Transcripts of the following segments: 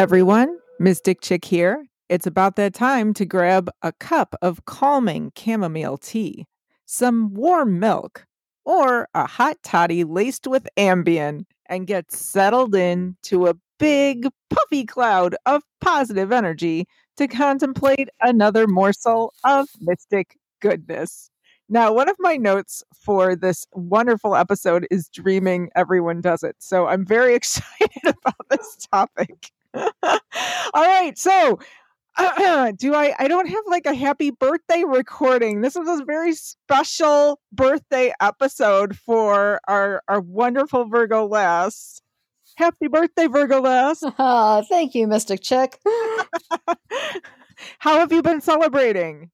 Everyone. Mystic Chick here. It's about that time to grab a cup of calming chamomile tea, some warm milk, or a hot toddy laced with Ambien and get settled in to a big puffy cloud of positive energy to contemplate another morsel of mystic goodness. Now, one of my notes for this wonderful episode is dreaming everyone does it. So I'm very excited about this topic. All right. So, uh, do I I don't have like a happy birthday recording. This is a very special birthday episode for our our wonderful Virgo lass. Happy birthday, Virgo lass. Oh, thank you, Mystic Chick. How have you been celebrating?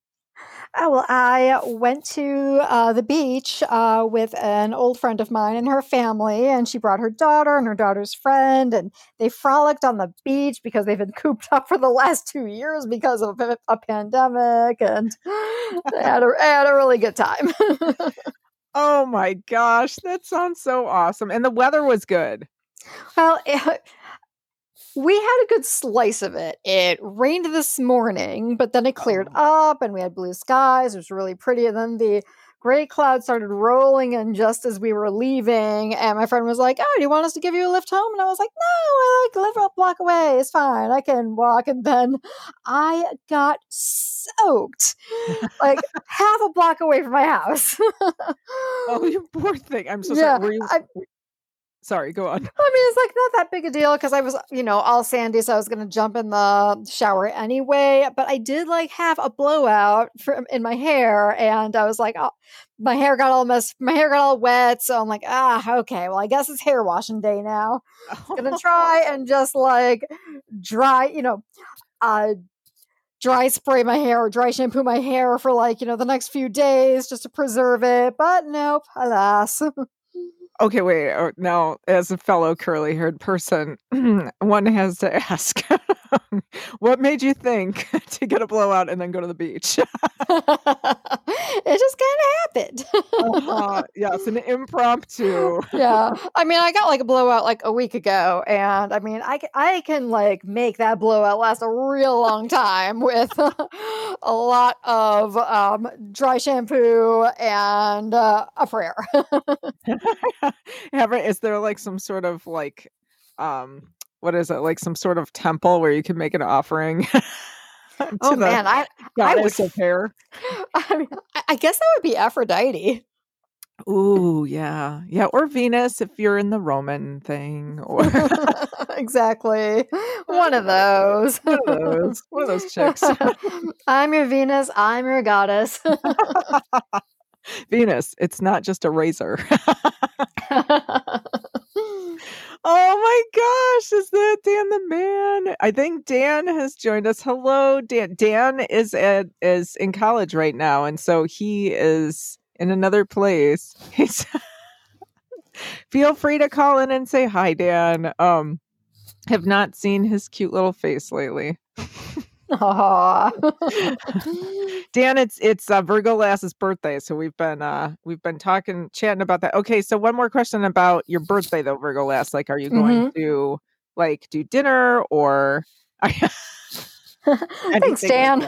Oh, well, I went to uh, the beach uh, with an old friend of mine and her family, and she brought her daughter and her daughter's friend, and they frolicked on the beach because they've been cooped up for the last two years because of a, a pandemic, and they had a, had a really good time. oh my gosh, that sounds so awesome! And the weather was good. Well, it, we had a good slice of it. It rained this morning, but then it cleared Oh. up and we had blue skies. It was really pretty. And then the gray clouds started rolling in just as we were leaving. And my friend was like, Oh, do you want us to give you a lift home? And I was like, No, I like live a block away. It's fine. I can walk. And then I got soaked like half a block away from my house. Oh, you poor thing. I'm so Yeah, sorry. Were you? I- sorry. Go on. I mean, it's like not that big a deal because I was, you know, all sandy, so I was gonna jump in the shower anyway. But I did like have a blowout from in my hair, and I was like, oh, my hair got all messed, my hair got all wet. So I'm like, ah, okay, well, I guess it's hair washing day now. Gonna try and just like dry, you know, uh, dry spray my hair or dry shampoo my hair for like you know the next few days just to preserve it. But nope, alas. Okay, wait. uh, Now, as a fellow curly haired person, one has to ask what made you think to get a blowout and then go to the beach? it just kind of happened. uh, yes, an impromptu. yeah. I mean, I got like a blowout like a week ago, and I mean, I, I can like make that blowout last a real long time with a lot of um, dry shampoo and uh, a prayer. Ever, is there like some sort of like, um, what is it? Like some sort of temple where you can make an offering to oh man, I, I would, of hair? I, mean, I guess that would be Aphrodite. Ooh, yeah, yeah, or Venus if you're in the Roman thing, or exactly. One of those. one of those, one of those chicks. I'm your Venus. I'm your goddess. Venus, it's not just a razor. Oh my gosh, is that Dan the man? I think Dan has joined us. Hello, Dan. Dan is at is in college right now, and so he is in another place. He's feel free to call in and say hi, Dan. Um have not seen his cute little face lately. Dan, it's it's uh, Virgo Lass's birthday, so we've been uh we've been talking chatting about that. Okay, so one more question about your birthday though, Virgo Lass. Like, are you going to like do dinner or? Thanks, Dan.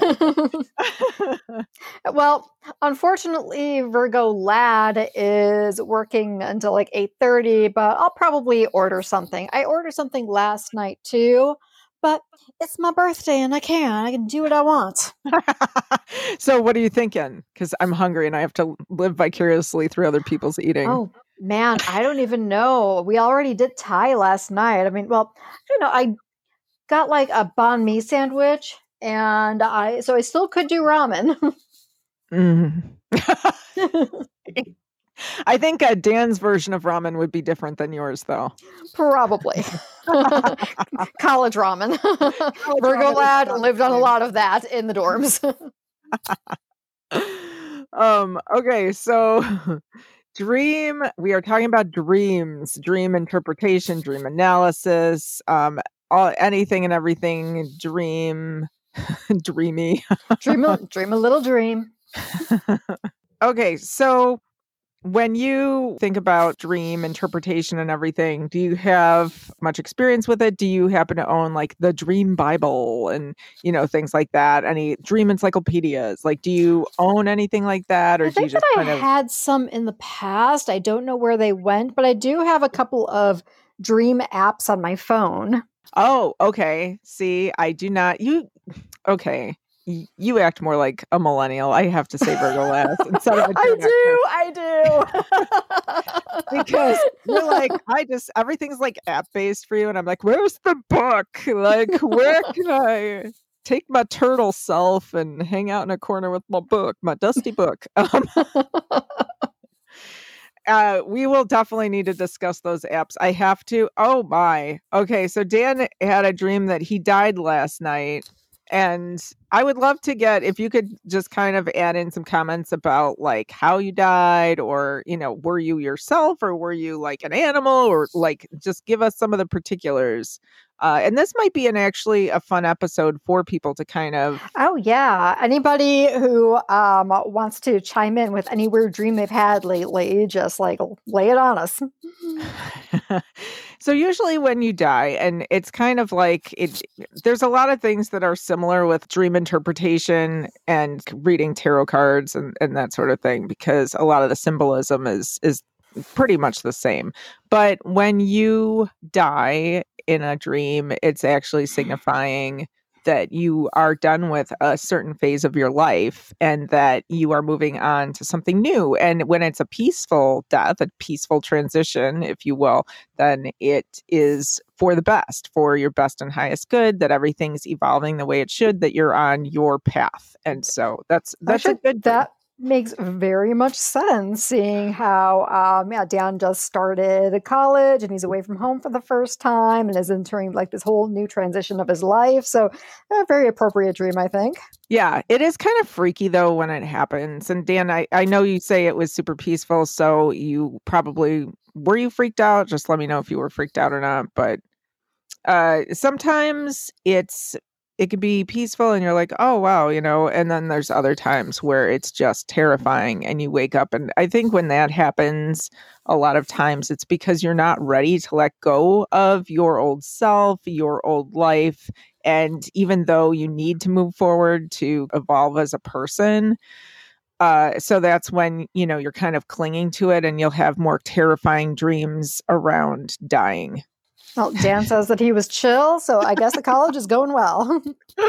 well, unfortunately, Virgo Lad is working until like 8:30, but I'll probably order something. I ordered something last night too, but it's my birthday and I can. I can do what I want. so, what are you thinking? Because I'm hungry and I have to live vicariously through other people's eating. Oh man, I don't even know. We already did Thai last night. I mean, well, you know, I got like a banh mi sandwich and I so I still could do ramen. Mm. I think uh, Dan's version of ramen would be different than yours, though. Probably. College ramen. Virgo ramen lad lived on a lot of that in the dorms. um okay so dream we are talking about dreams dream interpretation dream analysis um all anything and everything dream dreamy dream, a, dream a little dream. okay so when you think about dream interpretation and everything, do you have much experience with it? Do you happen to own like the Dream Bible and you know things like that? Any dream encyclopedias? Like, do you own anything like that, or I do you think just that I of? had some in the past. I don't know where they went, but I do have a couple of dream apps on my phone. Oh, okay. See, I do not. You okay? You act more like a millennial. I have to say Virgo lass instead of a I do, I do. because you're like I just everything's like app based for you, and I'm like, where's the book? Like, where can I take my turtle self and hang out in a corner with my book, my dusty book? Um, uh, we will definitely need to discuss those apps. I have to. Oh my. Okay, so Dan had a dream that he died last night. And I would love to get if you could just kind of add in some comments about like how you died, or you know, were you yourself, or were you like an animal, or like just give us some of the particulars. Uh, and this might be an actually a fun episode for people to kind of Oh yeah. Anybody who um wants to chime in with any weird dream they've had lately, just like lay it on us. so usually when you die and it's kind of like it there's a lot of things that are similar with dream interpretation and reading tarot cards and, and that sort of thing because a lot of the symbolism is is pretty much the same but when you die in a dream it's actually signifying that you are done with a certain phase of your life and that you are moving on to something new. And when it's a peaceful death, a peaceful transition, if you will, then it is for the best, for your best and highest good, that everything's evolving the way it should, that you're on your path. And so that's that's a good that makes very much sense seeing how um yeah dan just started college and he's away from home for the first time and is entering like this whole new transition of his life so a very appropriate dream i think Yeah, it is kind of freaky though when it happens. And Dan, I, I know you say it was super peaceful, so you probably were you freaked out? Just let me know if you were freaked out or not. But uh sometimes it's it could be peaceful and you're like, oh wow, you know, and then there's other times where it's just terrifying and you wake up and I think when that happens a lot of times it's because you're not ready to let go of your old self, your old life. And even though you need to move forward to evolve as a person, uh, so that's when you know you're kind of clinging to it and you'll have more terrifying dreams around dying. Well dan says that he was chill so i guess the college is going well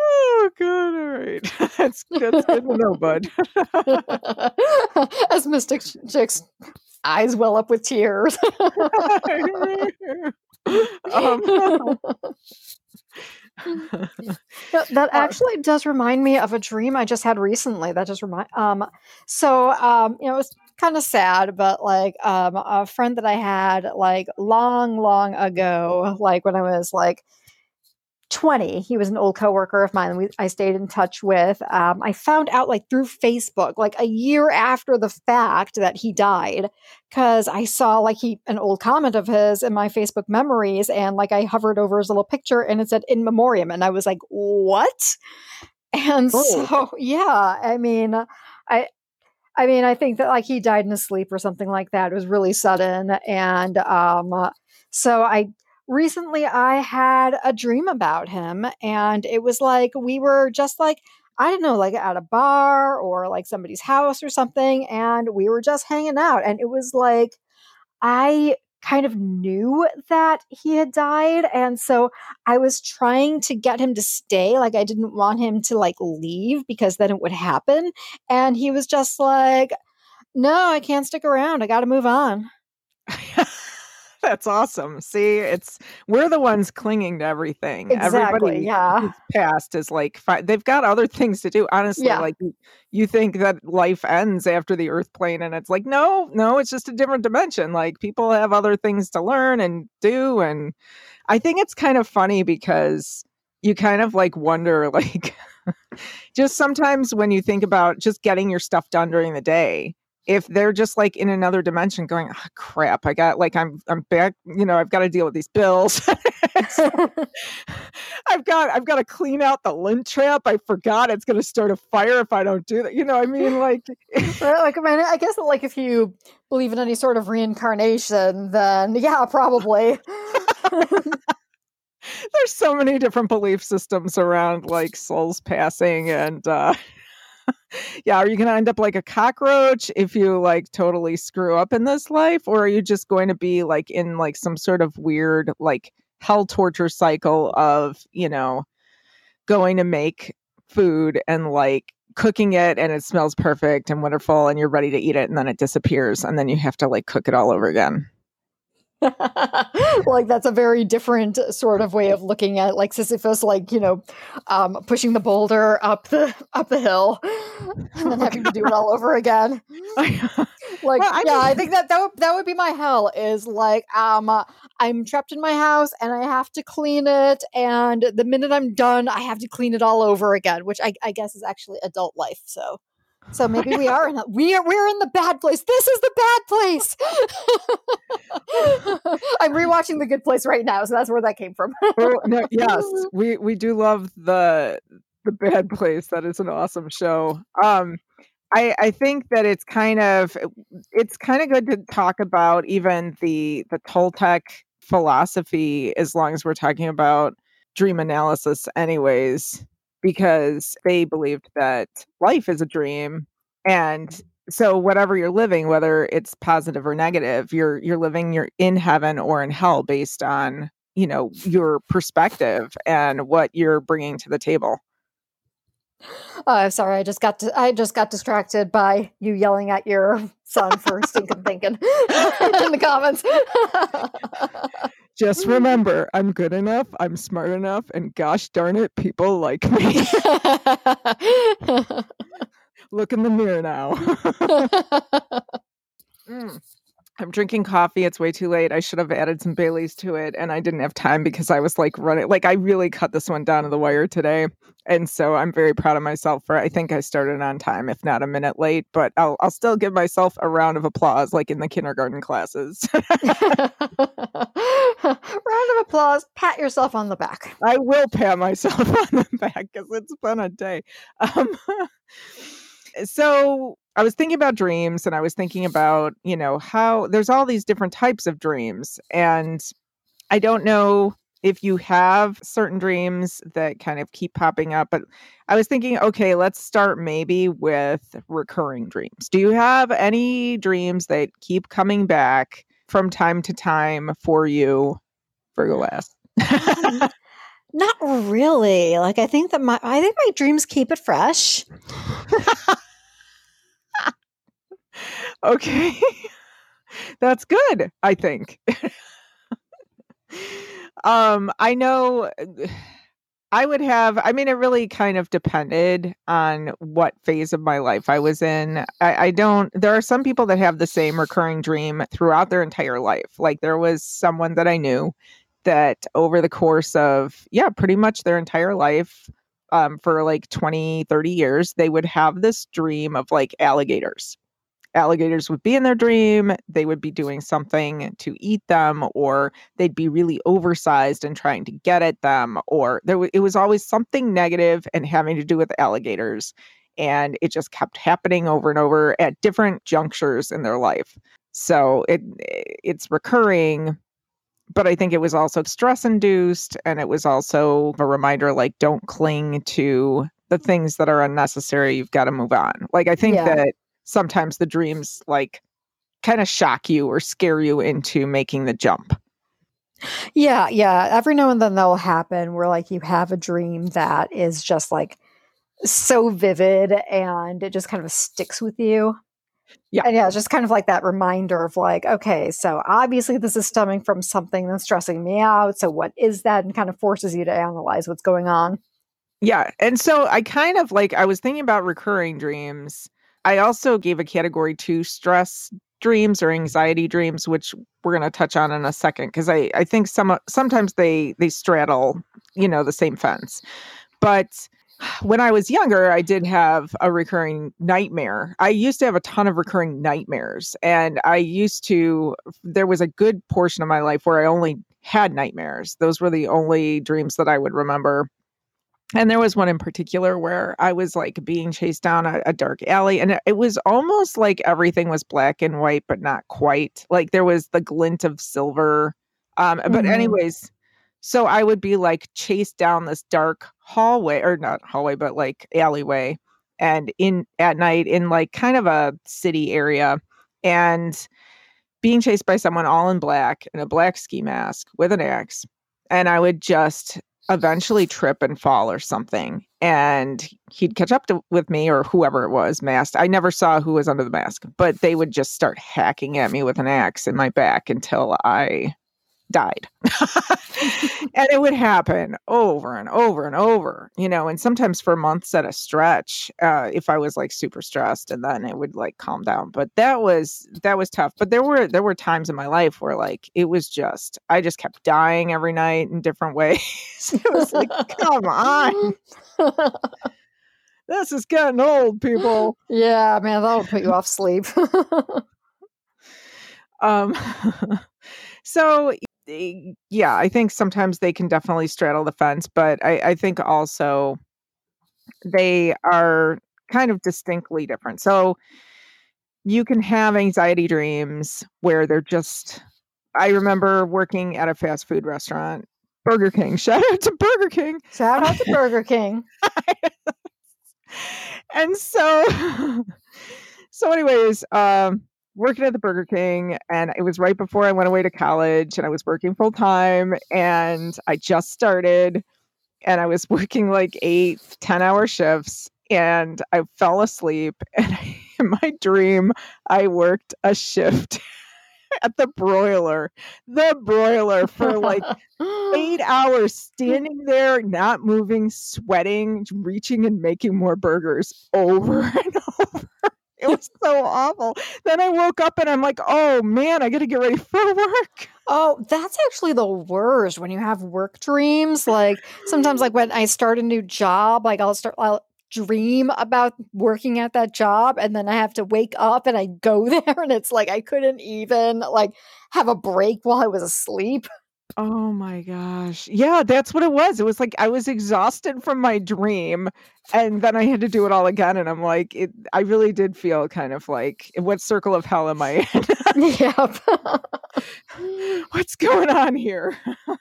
oh god, all right. That's that's good to know, bud. as mystic chick's eyes well up with tears um, That, that Uh, actually does remind me of a dream I just had recently. That just remind um so um you know it was kind of sad, but like um a friend that I had like long long ago, like when I was like 20 he was an old coworker of mine we, i stayed in touch with um, i found out like through facebook like a year after the fact that he died because i saw like he an old comment of his in my facebook memories and like i hovered over his little picture and it said in memoriam and i was like what? And so yeah i mean i i mean i think that like he died in his sleep or something like that. It was really sudden and um so i recently I had a dream about him and it was like we were just like I don't know like at a bar or like somebody's house or something and we were just hanging out and it was like I kind of knew that he had died and so I was trying to get him to stay like I didn't want him to like leave because then it would happen and he was just like no I can't stick around I got to move on That's awesome. See, it's we're the ones clinging to everything. exactly Everybody yeah Past is like fi- they've got other things to do. Honestly, Yeah. like you, you think that life ends after the Earth plane, and it's like no, no, it's just a different dimension. Like people have other things to learn and do, and I think it's kind of funny because you kind of like wonder, like, just sometimes when you think about just getting your stuff done during the day, if they're just like in another dimension going oh, crap i got like i'm i'm back you know i've got to deal with these bills. I've got i've got to clean out the lint trap i forgot it's going to start a fire if i don't do that you know i mean like like i mean i guess like if you believe in any sort of reincarnation then yeah probably. There's so many different belief systems around like souls passing and uh yeah, are you going to end up like a cockroach if you like totally screw up in this life or are you just going to be like in like some sort of weird like hell torture cycle of, you know, going to make food and like cooking it and it smells perfect and wonderful and you're ready to eat it and then it disappears and then you have to like cook it all over again. like that's a very different sort of way of looking at like Sisyphus, like you know, um, pushing the boulder up the up the hill, and then having to do it all over again. like, well, I yeah, mean, I think that that would, that would be my hell. Is like, um, uh, I'm trapped in my house and I have to clean it, and the minute I'm done, I have to clean it all over again, which I, I guess is actually adult life. So. So maybe we are in a, we are we're in the bad place. This is the bad place. I'm rewatching The Good Place right now, so that's where that came from. oh, no, yes, we we do love the the bad place. That is an awesome show. Um, I I think that it's kind of it's kind of good to talk about even the the Toltec philosophy as long as we're talking about dream analysis, anyways because they believed that life is a dream and so whatever you're living whether it's positive or negative you're you're living you're in heaven or in hell based on you know your perspective and what you're bringing to the table Oh, sorry. I just got to, I just got distracted by you yelling at your son for stinking thinking in the comments. Just mm. remember, I'm good enough, I'm smart enough, and gosh darn it, people like me. Look in the mirror now. I'm drinking coffee. It's way too late. I should have added some Baileys to it, and I didn't have time because I was like running. Like I really cut this one down to the wire today, and so I'm very proud of myself for. I think I started on time, if not a minute late, but I'll I'll still give myself a round of applause, like in the kindergarten classes. round of applause. Pat yourself on the back. I will pat myself on the back because it's been a day. Um, so I was thinking about dreams and I was thinking about, you know, how there's all these different types of dreams. And I don't know if you have certain dreams that kind of keep popping up, but I was thinking, okay, let's start maybe with recurring dreams. Do you have any dreams that keep coming back from time to time for you, Virgo Lass? Um, not really. Like I think that my I think my dreams keep it fresh. okay. That's good, I think. um, I know I would have, I mean, it really kind of depended on what phase of my life I was in. I, I, don't, there are some people that have the same recurring dream throughout their entire life. Like there was someone that I knew that over the course of, yeah, pretty much their entire life, um, for like 20, 30 years, they would have this dream of like alligators alligators would be in their dream, they would be doing something to eat them, or they'd be really oversized and trying to get at them, or there w- it was always something negative and having to do with alligators. And it just kept happening over and over at different junctures in their life. So it it's recurring, but I think it was also stress induced and it was also a reminder like don't cling to the things that are unnecessary. You've got to move on. Like I think yeah. that sometimes the dreams like kind of shock you or scare you into making the jump. Yeah, yeah. Every now and then that'll happen where like you have a dream that is just like so vivid and it just kind of sticks with you. Yeah. And yeah, it's just kind of like that reminder of like, okay, so obviously this is stemming from something that's stressing me out. So what is that? And kind of forces you to analyze what's going on. Yeah. And so I kind of like, I was thinking about recurring dreams I also gave a category to stress dreams or anxiety dreams, which we're going to touch on in a second because I, I think some uh, sometimes they they straddle you know the same fence, but when I was younger, I did have a recurring nightmare. I used to have a ton of recurring nightmares. And I used to, there was a good portion of my life where I only had nightmares. Those were the only dreams that I would remember. And there was one in particular where I was like being chased down a, a, dark alley, and it, was almost like everything was black and white, but not quite. Like there was the glint of silver. Um, mm-hmm. But, anyways, so I would be like chased down this dark hallway, or not hallway, but like alleyway, and in at night in like kind of a city area, and being chased by someone all in black in a black ski mask with an axe. And I would just eventually trip and fall or something and he'd catch up to, with me or whoever it was masked. I never saw who was under the mask but they would just start hacking at me with an axe in my back until i died. and it would happen over and over and over, you know, and sometimes for months at a stretch, uh, if I was like super stressed and then it would like calm down. But that was that was tough. But there were there were times in my life where like it was just I just kept dying every night in different ways. it was like, come on. this is getting old, people. Yeah, man, that'll put you off sleep. um so yeah, I think sometimes they can definitely straddle the fence, but I, I think also they are kind of distinctly different. So you can have anxiety dreams where they're just I remember working at a fast food restaurant, Burger King. Shout out to Burger King. Shout out to Burger King. and so so anyways, um working at the Burger King and it was right before I went away to college and I was working full time and I just started and I was working like eight, 10 hour shifts and I fell asleep and in my dream I worked a shift at the broiler, the broiler for like eight hours, standing there, not moving, sweating, reaching and making more burgers over and over it was so awful. Then I woke up and I'm like, oh man, I got to get ready for work. Oh, that's actually the worst when you have work dreams. Like sometimes, like when I start a new job, like I'll start, I'll dream about working at that job and then I have to wake up and I go there and it's like I couldn't even like have a break while I was asleep. Oh my gosh. Yeah, that's what it was. It was like I was exhausted from my dream and then I had to do it all again and I'm like it I really did feel kind of like what circle of hell am I in? yep. What's going on here?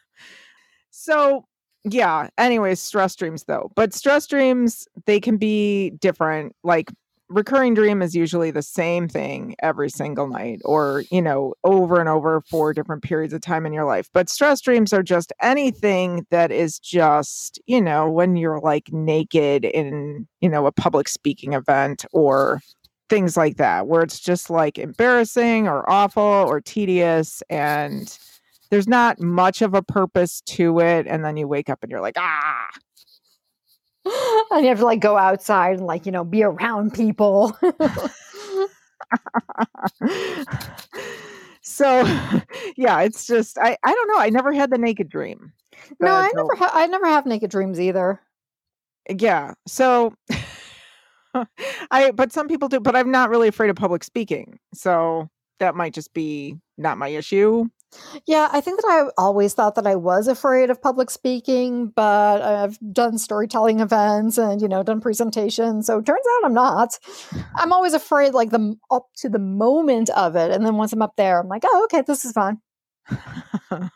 so, yeah, anyways, stress dreams though. But stress dreams they can be different. Like recurring dream is usually the same thing every single night or you know over and over for different periods of time in your life but stress dreams are just anything that is just you know when you're like naked in you know a public speaking event or things like that where it's just like embarrassing or awful or tedious and there's not much of a purpose to it and then you wake up and you're like ah and you have to like go outside and like you know be around people. So yeah it's just i i don't know. I never had the naked dream. No i never ha- i never have naked dreams either. Yeah so i but some people do but i'm not really afraid of public speaking. So that might just be not my issue yeah, I think that I always thought that I was afraid of public speaking, but I've done storytelling events and you know done presentations. So it turns out I'm not. I'm always afraid like the up to the moment of it, and then once I'm up there, I'm like, oh, okay, this is fun. all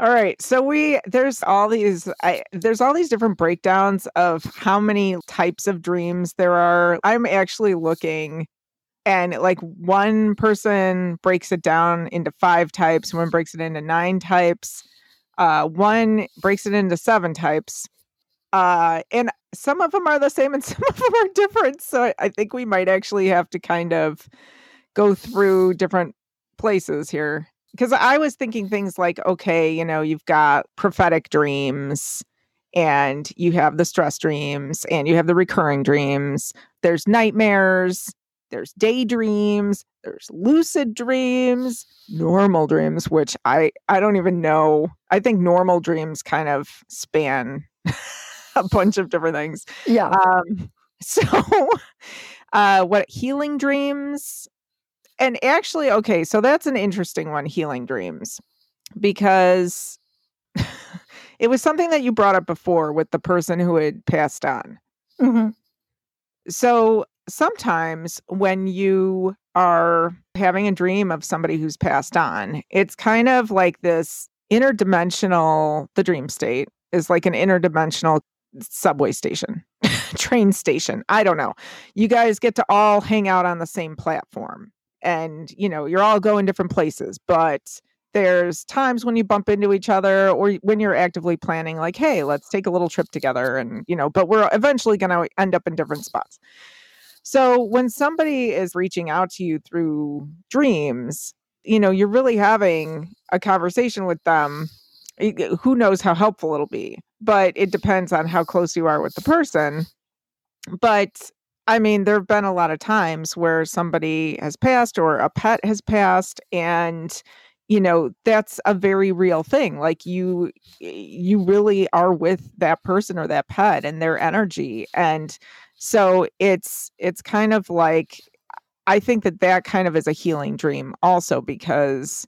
right, so we there's all these I, there's all these different breakdowns of how many types of dreams there are. I'm actually looking and like one person breaks it down into five types one breaks it into nine types uh, one breaks it into seven types uh, and some of them are the same and some of them are different so I, I think we might actually have to kind of go through different places here. Because i was thinking things like okay you know you've got prophetic dreams and you have the stress dreams and you have the recurring dreams. There's nightmares there's daydreams, there's lucid dreams, normal dreams, which I I don't even know. I think normal dreams kind of span a bunch of different things. Yeah. Um, so, uh, what healing dreams? And actually, okay, so that's an interesting one, healing dreams, because it was something that you brought up before with the person who had passed on. hmm So sometimes when you are having a dream of somebody who's passed on, it's kind of like this interdimensional, the dream state is like an interdimensional subway station, train station. I don't know. You guys get to all hang out on the same platform and, you know, you're all going different places, but there's times when you bump into each other or when you're actively planning like hey let's take a little trip together and you know but we're eventually going to end up in different spots so when somebody is reaching out to you through dreams you know you're really having a conversation with them who knows how helpful it'll be but it depends on how close you are with the person. But I mean, there have been a lot of times where somebody has passed or a pet has passed, and you know that's a very real thing like you you really are with that person or that pet and their energy and so it's it's kind of like i think that that kind of is a healing dream also because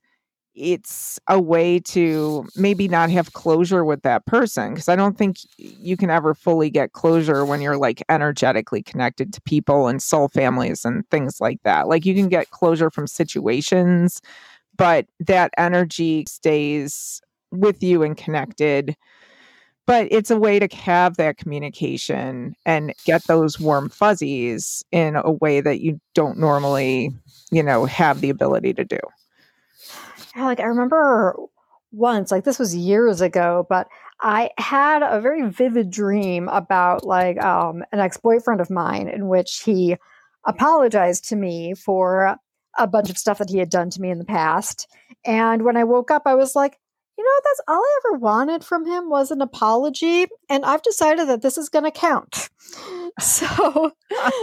it's a way to maybe not have closure with that person because i don't think you can ever fully get closure when you're like energetically connected to people and soul families and things like that like you can get closure from situations but that energy stays with you and connected. But it's a way to have that communication and get those warm fuzzies in a way that you don't normally you know have the ability to do. Like i remember once like this was years ago but i had a very vivid dream about like um, an ex-boyfriend of mine in which he apologized to me for a bunch of stuff that he had done to me in the past. And when I woke up, I was like, you know, that's all I ever wanted from him was an apology. And I've decided that this is going to count. So,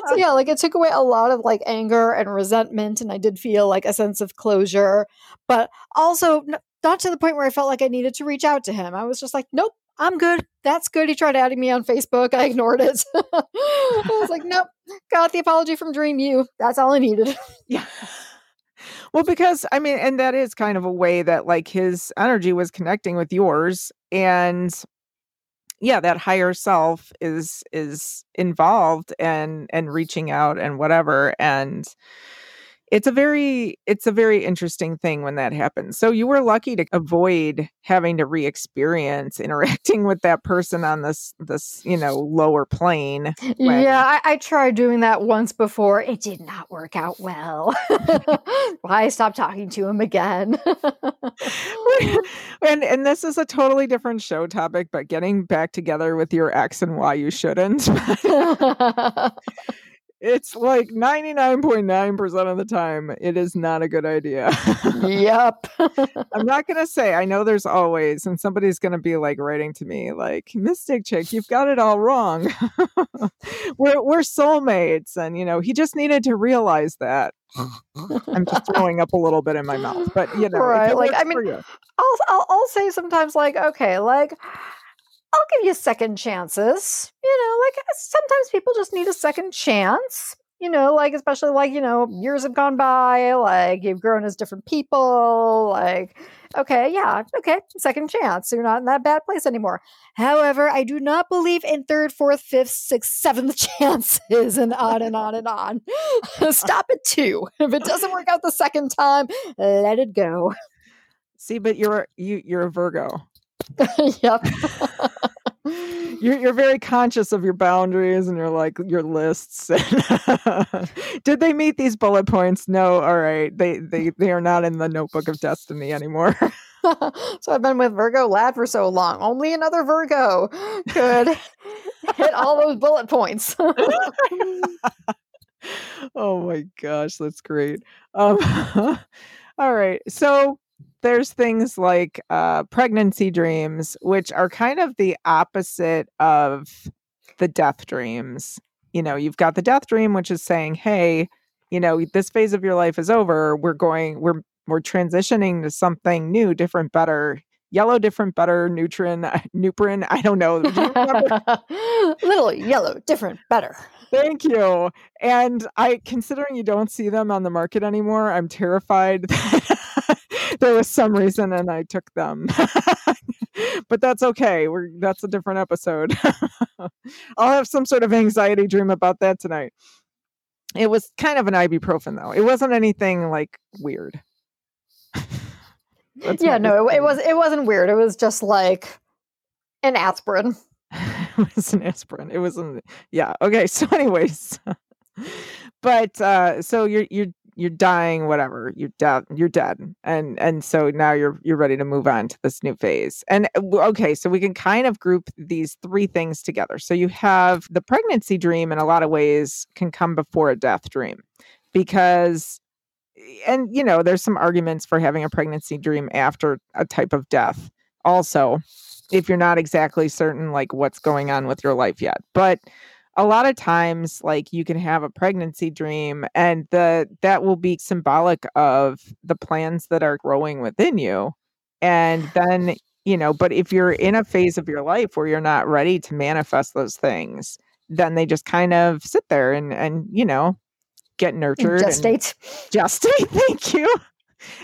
so, yeah, like it took away a lot of like anger and resentment. And I did feel like a sense of closure, but also n- not to the point where I felt like I needed to reach out to him. I was just like, nope, I'm good. That's good. He tried adding me on Facebook. I ignored it. I was like, nope, got the apology from Dream You. That's all I needed. yeah well, because I mean, and that is kind of a way that like his energy was connecting with yours and yeah, that higher self is is involved and and reaching out and whatever and it's a very it's a very interesting thing when that happens. So you were lucky to avoid having to re-experience interacting with that person on this this you know lower plane when... yeah I, I, tried doing that once before. It did not work out well. I stopped talking to him again? And and this is a totally different show topic but getting back together with your ex and why you shouldn't it's like 99.9% of the time it is not a good idea. Yep i'm not gonna say i know there's always and somebody's gonna be like writing to me like mystic chick you've got it all wrong. We're, we're soulmates and you know he just needed to realize that. I'm just throwing up a little bit in my mouth but you know right like i mean I'll, I'll i'll say sometimes like okay like I'll give you second chances. You know, like uh, sometimes people just need a second chance. You know, like especially like, you know, years have gone by, like you've grown as different people, like okay, yeah, okay, second chance. You're not in that bad place anymore. However, I do not believe in third, fourth, fifth, sixth, seventh chances and on and on and on. Stop at two. If it doesn't work out the second time, let it go. See, but you're you you're a Virgo. yep. You're you're very conscious of your boundaries and your like your lists. Did they meet these bullet points? No. All right. They they they are not in the notebook of destiny anymore. so I've been with Virgo lad for so long. Only another Virgo could hit all those bullet points. oh my gosh, that's great. Um, all right. So there's things like uh, pregnancy dreams, which are kind of the opposite of the death dreams. You know, you've got the death dream, which is saying, hey, you know, this phase of your life is over. We're going, we're, we're transitioning to something new, different, better. yellow different better Nutrin Nuprin. I don't know. Little yellow different better. Thank you. And I considering you don't see them on the market anymore, I'm terrified there was some reason and I took them. but that's okay. We're that's a different episode. I'll have some sort of anxiety dream about that tonight. It was kind of an ibuprofen though. It wasn't anything like weird. yeah, no, it, it was it wasn't weird. It was just like an aspirin. it was an aspirin. It wasn't yeah. Okay. So anyways. but uh so you're you're you're dying whatever you're dead you're dead. And and so now you're you're ready to move on to this new phase. And uh, okay so we can kind of group these three things together. So you have the pregnancy dream in a lot of ways can come before a death dream because and you know there's some arguments for having a pregnancy dream after a type of death also if you're not exactly certain like what's going on with your life yet. But a lot of times like you can have a pregnancy dream and the that will be symbolic of the plans that are growing within you and then you know but if you're in a phase of your life where you're not ready to manifest those things then they just kind of sit there and and you know get nurtured gestate. gestate thank you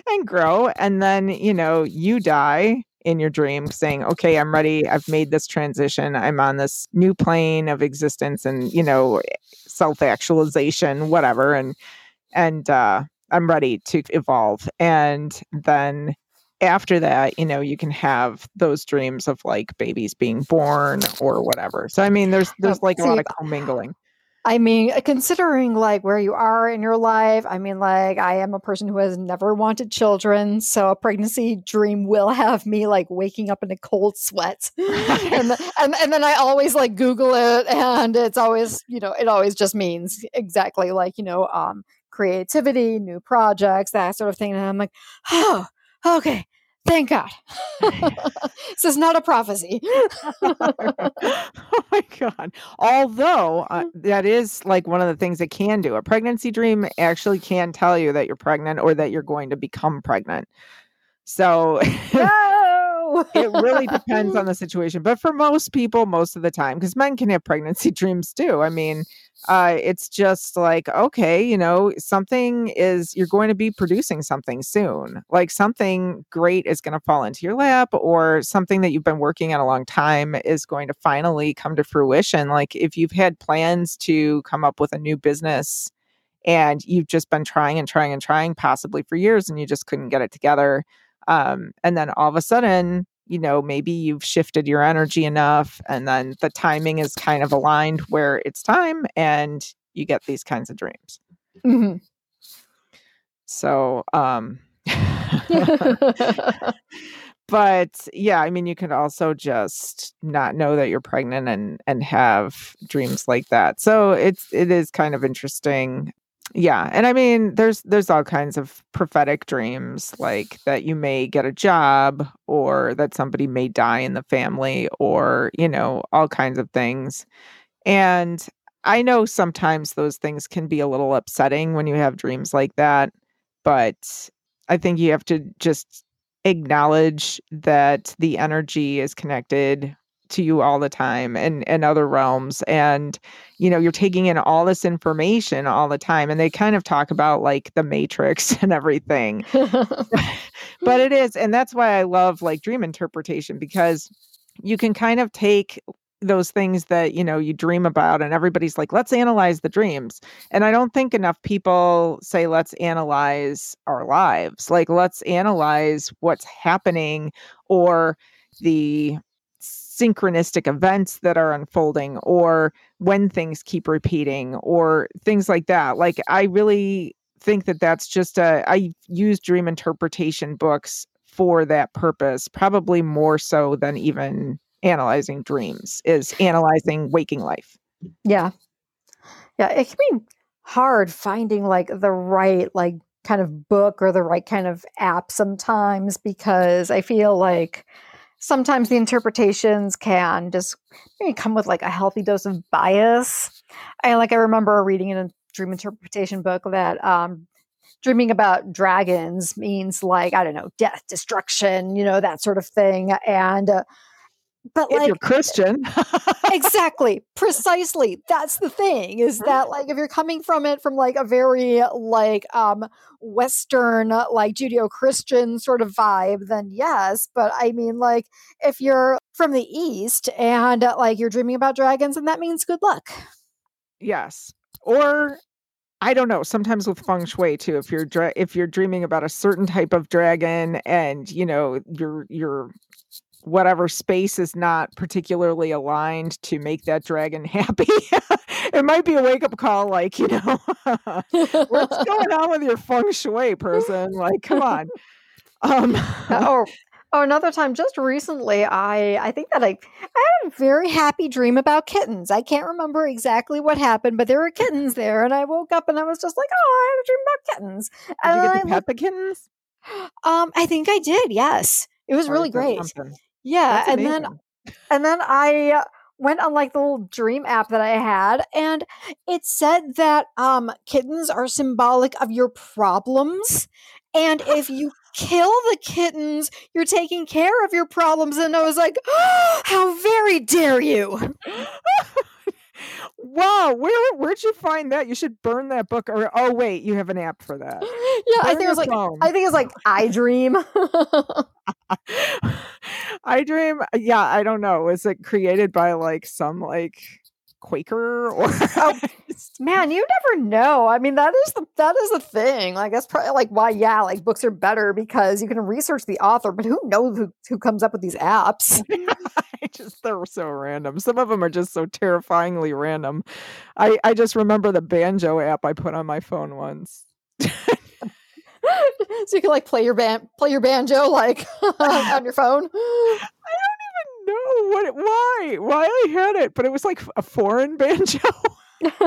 and grow and then you know you die in your dream saying okay i'm ready. I've made this transition. I'm on this new plane of existence and you know self actualization whatever and and uh i'm ready to evolve. And then after that you know you can have those dreams of like babies being born or whatever. So i mean there's there's like a lot of commingling I mean, uh, considering like where you are in your life, I mean, like I am a person who has never wanted children, so a pregnancy dream will have me like waking up in a cold sweat, and, and and then I always like Google it, and it's always you know it always just means exactly like you know um creativity, new projects, that sort of thing, and I'm like, oh, okay, Thank God. this is not a prophecy. oh my God. Although uh, that is like one of the things it can do. A pregnancy dream actually can tell you that you're pregnant or that you're going to become pregnant. So it really depends on the situation. But for most people, most of the time, because men can have pregnancy dreams too. I mean, uh, it's just like, okay, you know, something is, you're going to be producing something soon. Like something great is going to fall into your lap, or something that you've been working on a long time is going to finally come to fruition. Like if you've had plans to come up with a new business and you've just been trying and trying and trying, possibly for years, and you just couldn't get it together um, and then all of a sudden, you know, maybe you've shifted your energy enough and then the timing is kind of aligned where it's time and you get these kinds of dreams. Mm-hmm. So, um, but yeah, I mean, you could also just not know that you're pregnant and and have dreams like that. So it's it is kind of interesting yeah and i mean there's there's all kinds of prophetic dreams like that you may get a job or that somebody may die in the family or you know all kinds of things. And i know sometimes those things can be a little upsetting when you have dreams like that but i think you have to just acknowledge that the energy is connected to you all the time and and other realms and you know you're taking in all this information all the time and they kind of talk about like the matrix and everything. But it is and that's why i love like dream interpretation because you can kind of take those things that you know you dream about and everybody's like let's analyze the dreams and i don't think enough people say let's analyze our lives like let's analyze what's happening or the synchronistic events that are unfolding or when things keep repeating or things like that. Like i really think that that's just a i use dream interpretation books for that purpose probably more so than even analyzing dreams is analyzing waking life. Yeah. Yeah it can be hard finding like the right like kind of book or the right kind of app sometimes because i feel like sometimes the interpretations can just maybe come with like a healthy dose of bias. I like I remember reading in a dream interpretation book that um, dreaming about dragons means like I don't know, death, destruction, you know, that sort of thing. And uh, but if like you're Christian. exactly precisely that's the thing is that like if you're coming from it from like a very like um western like judeo-christian sort of vibe then yes but i mean like if you're from the east and uh, like you're dreaming about dragons and that means good luck yes or I don't know. Sometimes with feng shui too, if you're dra- if you're dreaming about a certain type of dragon, and you know your your whatever space is not particularly aligned to make that dragon happy. it might be a wake up call, like, you know, what's going on with your feng shui person? Like, come on. Um, oh, oh, another time, just recently, I I think that I, I had a very happy dream about kittens. I can't remember exactly what happened, but there were kittens there, and I woke up and I was just like, oh, I had a dream about kittens. Did and you get to I pet looked- the kittens? um, I think I did. Yes, it was Or really great. something? Yeah, and then and then I went on like the little dream app that I had, and it said that um, kittens are symbolic of your problems, and if you kill the kittens, you're taking care of your problems. And I was like, oh, how very dare you! wow, where where'd you find that? You should burn that book. Or oh wait, you have an app for that. Yeah, I think it was like phone. I think it was like I dream. I dream. Uh, yeah, I don't know. Was it created by like some like Quaker or? Oh, Man, you never know. I mean, that is the that is the thing. Like that's probably like why, yeah, like books are better because you can research the author, but who knows who, who comes up with these apps? I just they're so random. Some of them are just so terrifyingly random. I I just remember the banjo app I put on my phone once. so you can like play your band play your banjo like on your phone. No, what? Why? Why I had it, but it was like a foreign banjo,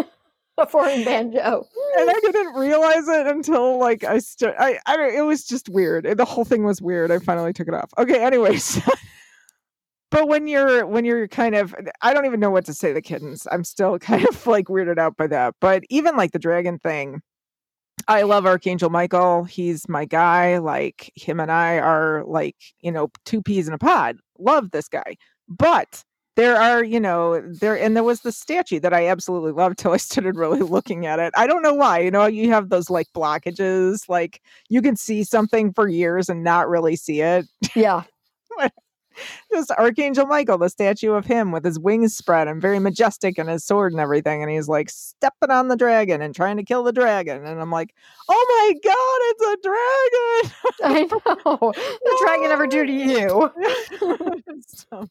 A foreign banjo. and I didn't realize it until like I st- I I don't. It was just weird. The whole thing was weird. I finally took it off. Okay. Anyways. But when you're when you're kind of I don't even know what to say the kittens. I'm still kind of like weirded out by that. But even like the dragon thing, I love Archangel Michael. He's my guy. Like him and I are like, you know, two peas in a pod. Love this guy. But there are, you know, there and there was the statue that I absolutely loved till I started really looking at it. I don't know why. You know, you have those like blockages, like you can see something for years and not really see it. Yeah. Just Archangel Michael, the statue of him with his wings spread and very majestic and his sword and everything. And he's like stepping on the dragon and trying to kill the dragon. And I'm like, oh my God, it's a dragon. I know. The dragon ever do to you. So,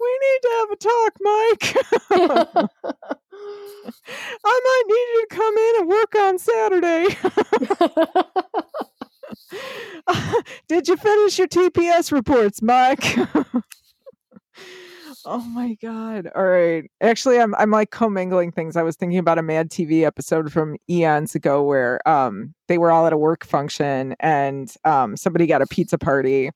we need to have a talk, Mike. I might need you to come in and work on Saturday. Did you finish your TPS reports, Mike? oh my god. All right. Actually, I'm I'm like commingling things. I was thinking about a Mad TV episode from eons ago where um they were all at a work function and um somebody got a pizza party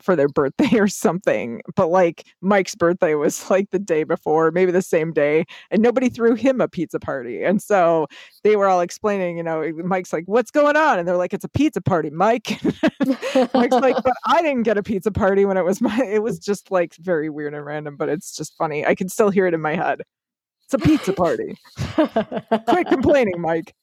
for their birthday or something. But like Mike's birthday was like the day before, maybe the same day, and nobody threw him a pizza party. And so they were all explaining, you know, Mike's like, "What's going on?" And they're like, "It's a pizza party, Mike." Mike's like, "But I didn't get a pizza party when it was my." It was just like very weird and random, but it's just funny. I can still hear it in my head. It's a pizza party. Quit complaining, Mike.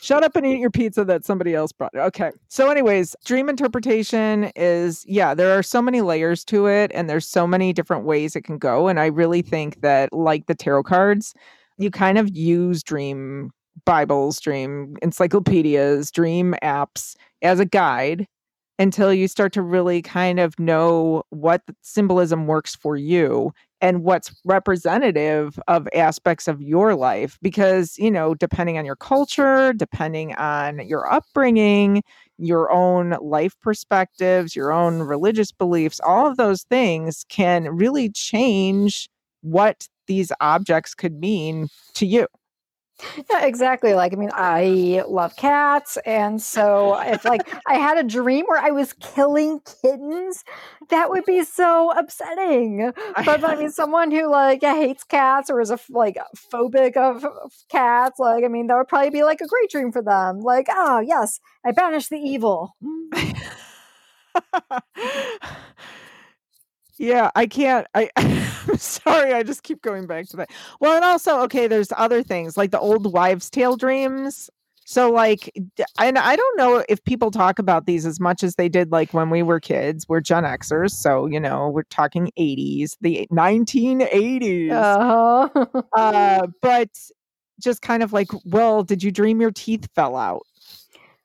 Shut up and eat your pizza that somebody else brought. Okay. So, anyways, dream interpretation is, yeah, there are so many layers to it and there's so many different ways it can go. And I really think that, like the tarot cards, you kind of use dream Bibles, dream encyclopedias, dream apps as a guide until you start to really kind of know what symbolism works for you and what's representative of aspects of your life. Because you know depending on your culture depending on your upbringing your own life perspectives your own religious beliefs all of those things can really change what these objects could mean to you Yeah, exactly. Like, I mean, I love cats. And so if like I had a dream where I was killing kittens, that would be so upsetting. But I mean, someone who like hates cats or is a like phobic of, of cats, like, I mean, that would probably be like a great dream for them. Like, oh, yes, I banish the evil. Mm. Yeah, I can't. I I'm sorry. I just keep going back to that. Well, and also, okay, there's other things like the old wives' tale dreams. So, like, and I don't know if people talk about these as much as they did, like when we were kids. We're Gen Xers, so you know, we're talking 80s, the 1980s. Uh-huh. Uh, but just kind of like, well, did you dream your teeth fell out?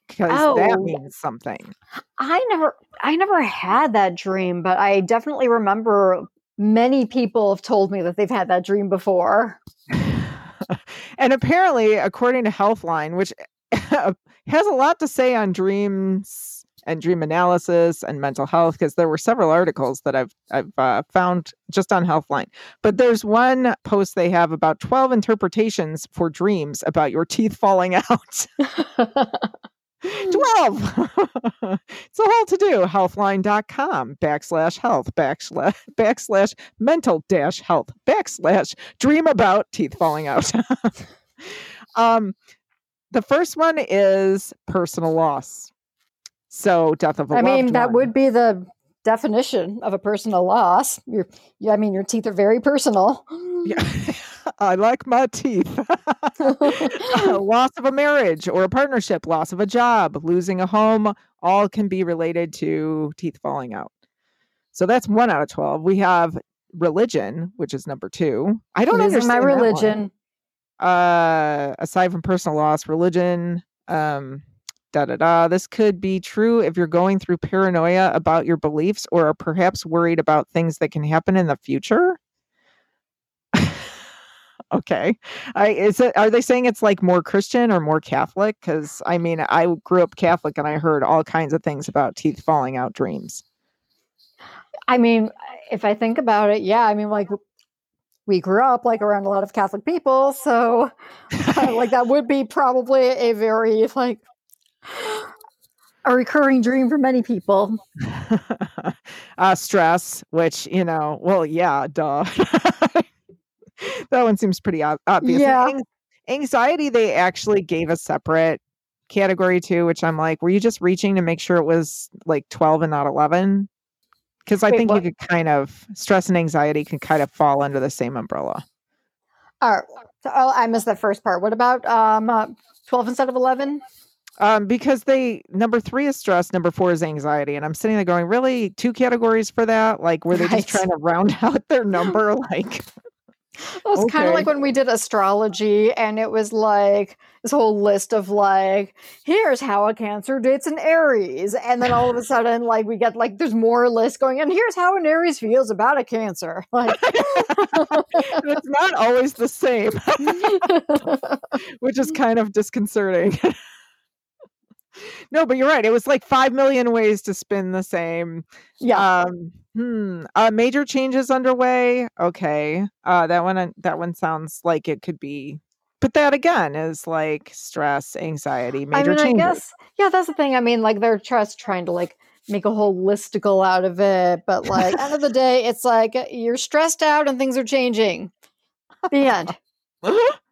Because that oh, means something. I never I never had that dream, but I definitely remember many people have told me that they've had that dream before. and apparently, according to Healthline, which has a lot to say on dreams and dream analysis and mental health, because there were several articles that I've I've uh, found just on Healthline. But there's one post they have about 12 interpretations for dreams about your teeth falling out. 12 it's a whole to do healthline.com backslash health backslash backslash mental dash health backslash dream about teeth falling out. Um the first one is personal loss. So death of a I mean, that one. would be the definition of a personal loss. Your, I mean, your teeth are very personal. yeah. i like my teeth Uh, loss of a marriage or a partnership loss of a job losing a home all can be related to teeth falling out so that's one out of 12 we have religion which is number two i don't Losing my understand one. religion. uh aside from personal loss religion um da da da this could be true if you're going through paranoia about your beliefs or are perhaps worried about things that can happen in the future? Okay. I is it are they saying it's like more christian or more catholic? Because i mean i grew up catholic and i heard all kinds of things about teeth falling out dreams. I mean, if I think about it, yeah, I mean, like we grew up like around a lot of Catholic people, so uh, like that would be probably a very like a recurring dream for many people. uh stress which you know well yeah duh that one seems pretty ob- obvious Yeah. anxiety they actually gave a separate category to which i'm like were you just reaching to make sure it was like 12 and not 11 because i Wait, think what? you could kind of stress and anxiety can kind of fall under the same umbrella All right. So, oh, I missed that first part. What about um uh, 12 instead of 11? Um because they number three is stress number four is anxiety and i'm sitting there going really? Two categories for that? Like were they Right. just trying to round out their number? Like It was kind of like when we did astrology, and it was like this whole list of like, here's how a Cancer dates an Aries, and then all of a sudden, like we get like there's more lists going, and here's how an Aries feels about a Cancer. Like, it's not always the same which is kind of disconcerting no but you're right it was like 5 million ways to spin the same yeah, um hmm uh major changes underway okay uh that one uh, that one sounds like it could be but that again is like stress anxiety I major mean, I changes guess yeah, that's the thing. I mean, like they're just trying to like make a whole listicle out of it, but like end of the day, it's like you're stressed out and things are changing. The end.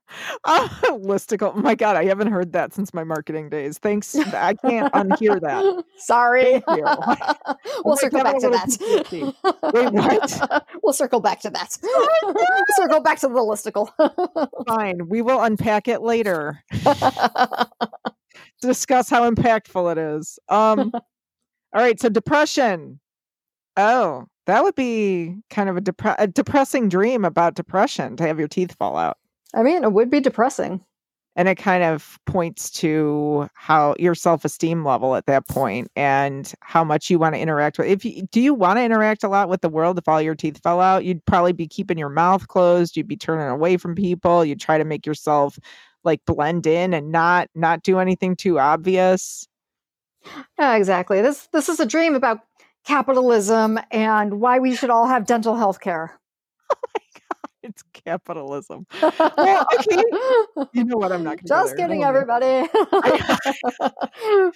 uh, listicle my god i haven't heard that since my marketing days thanks i can't unhear that Sorry. We'll circle back to that. Wait, what? we'll circle back to that. circle back to the listicle. fine we will unpack it later to discuss how impactful it is. Um, all right, so depression. Oh, that would be kind of a, depre- a depressing dream about depression to have your teeth fall out. I mean, it would be depressing. And it kind of points to how your self esteem level at that point and how much you want to interact with. If you do you want to interact a lot with the world if all your teeth fell out, you'd probably be keeping your mouth closed, you'd be turning away from people, you'd try to make yourself like blend in and not not do anything too obvious. Exactly. This this is a dream about capitalism and why we should all have dental health care. It's capitalism. Well, okay. You know what? I'm not gonna Just kidding, everybody. I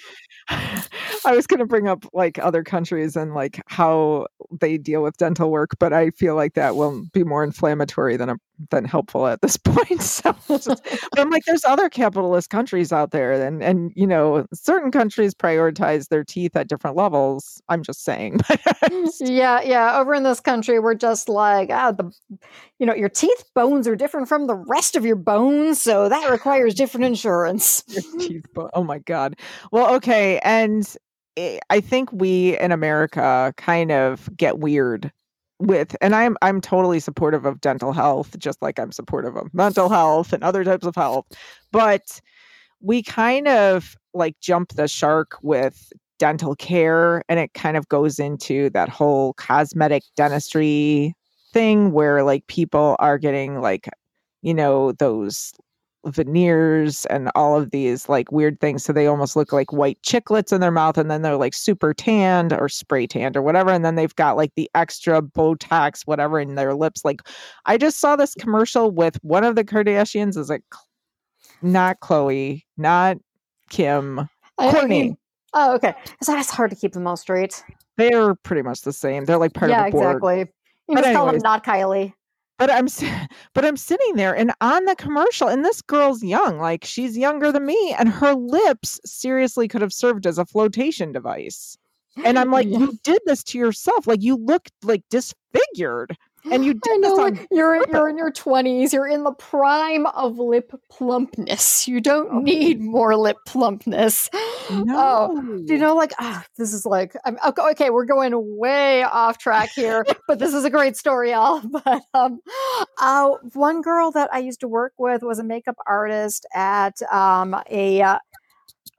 was going to bring up like other countries and like how they deal with dental work, but I feel like that will be more inflammatory than a, than helpful at this point. So just- but I'm like, there's other capitalist countries out there, and and you know, certain countries prioritize their teeth at different levels. I'm just saying. yeah, yeah. Over in this country, we're just like, ah, the, you know, your teeth bones are different from the rest of your bones, so that requires different insurance. Teeth oh my god well okay and I think we in america kind of get weird with and i'm i'm totally supportive of dental health just like i'm supportive of mental health and other types of health but we kind of like jump the shark with dental care and it kind of goes into that whole cosmetic dentistry thing where like people are getting like you know those veneers and all of these like weird things so they almost look like white chiclets in their mouth and then they're like super tanned or spray tanned or whatever and then they've got like the extra botox whatever in their lips like i just saw this commercial with one of the kardashians is like not Khloé not kim Kourtney. mean- oh, okay. So it's hard to keep them all straight. they're pretty much the same they're like part yeah, of the board exactly. You But just call them not Kylie. But I'm but I'm sitting there and on the commercial and this girl's young, like she's younger than me and her lips seriously could have served as a flotation device. And I'm like, you did this to yourself. Like you looked like disfigured. And you did this know on you're you're in your twenties. You're in the prime of lip plumpness. You don't Oh. need more lip plumpness. no. Oh, you know, like ah, this is like I'm, okay, okay, We're going way off track here, but this is a great story, y'all. But um, uh, one girl that I used to work with was a makeup artist at um a uh,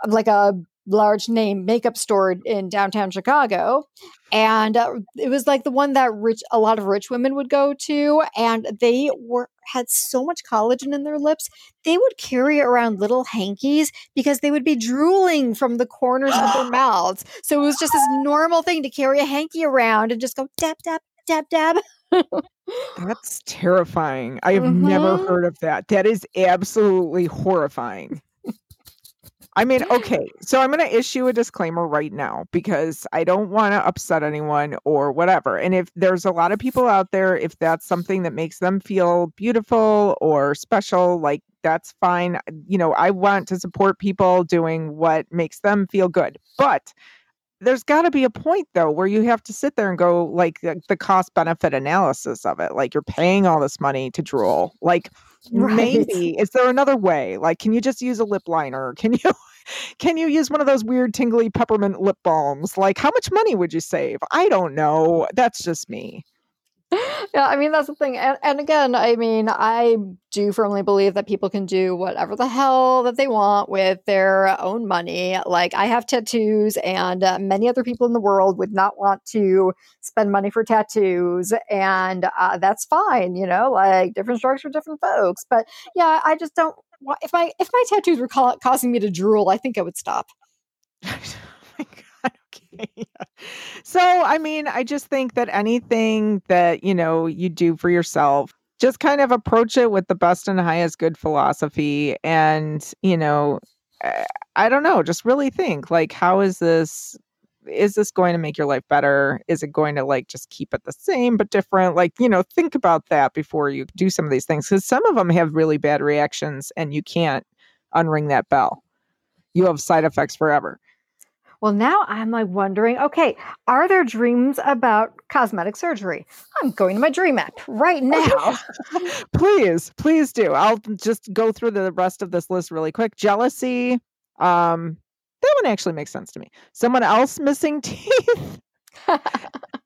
like a large name makeup store in downtown Chicago. And uh, it was like the one that rich a lot of rich women would go to and they were had so much collagen in their lips. They would carry around little hankies because they would be drooling from the corners of their mouths. So it was just this normal thing to carry a hanky around and just go dab dab dab dab. That's terrifying. I have never Mhm. heard of that. That is absolutely horrifying. I mean, okay, so I'm going to issue a disclaimer right now because I don't want to upset anyone or whatever. And if there's a lot of people out there, if that's something that makes them feel beautiful or special, like that's fine. Uh, you know, I want to support people doing what makes them feel good. But there's got to be a point though where you have to sit there and go like the, the cost benefit analysis of it like you're paying all this money to drool like Right. maybe is there another way? Like can you just use a lip liner? Can you can you use one of those weird tingly peppermint lip balms? Like how much money would you save? I don't know. That's just me yeah, I mean that's the thing, and, and again, I mean, I do firmly believe that people can do whatever the hell that they want with their own money. Like I have tattoos, and uh, many other people in the world would not want to spend money for tattoos, and uh, that's fine. You know, like different strokes for different folks. But yeah, I just don't. If my if my tattoos were ca- causing me to drool, I think I would stop. oh my god okay. So i mean i just think that anything that you know you do for yourself just kind of approach it with the best and highest good philosophy and you know uh, i don't know just really think like how is this is this going to make your life better? Is it going to like just keep it the same but different? Like you know think about that before you do some of these things because some of them have really bad reactions and you can't unring that bell. You have side effects forever Well, now I'm like wondering, okay, are there dreams about cosmetic surgery? I'm going to my dream app right now. please please do i'll just go through the rest of this list really quick jealousy um that one actually makes sense to me someone else missing teeth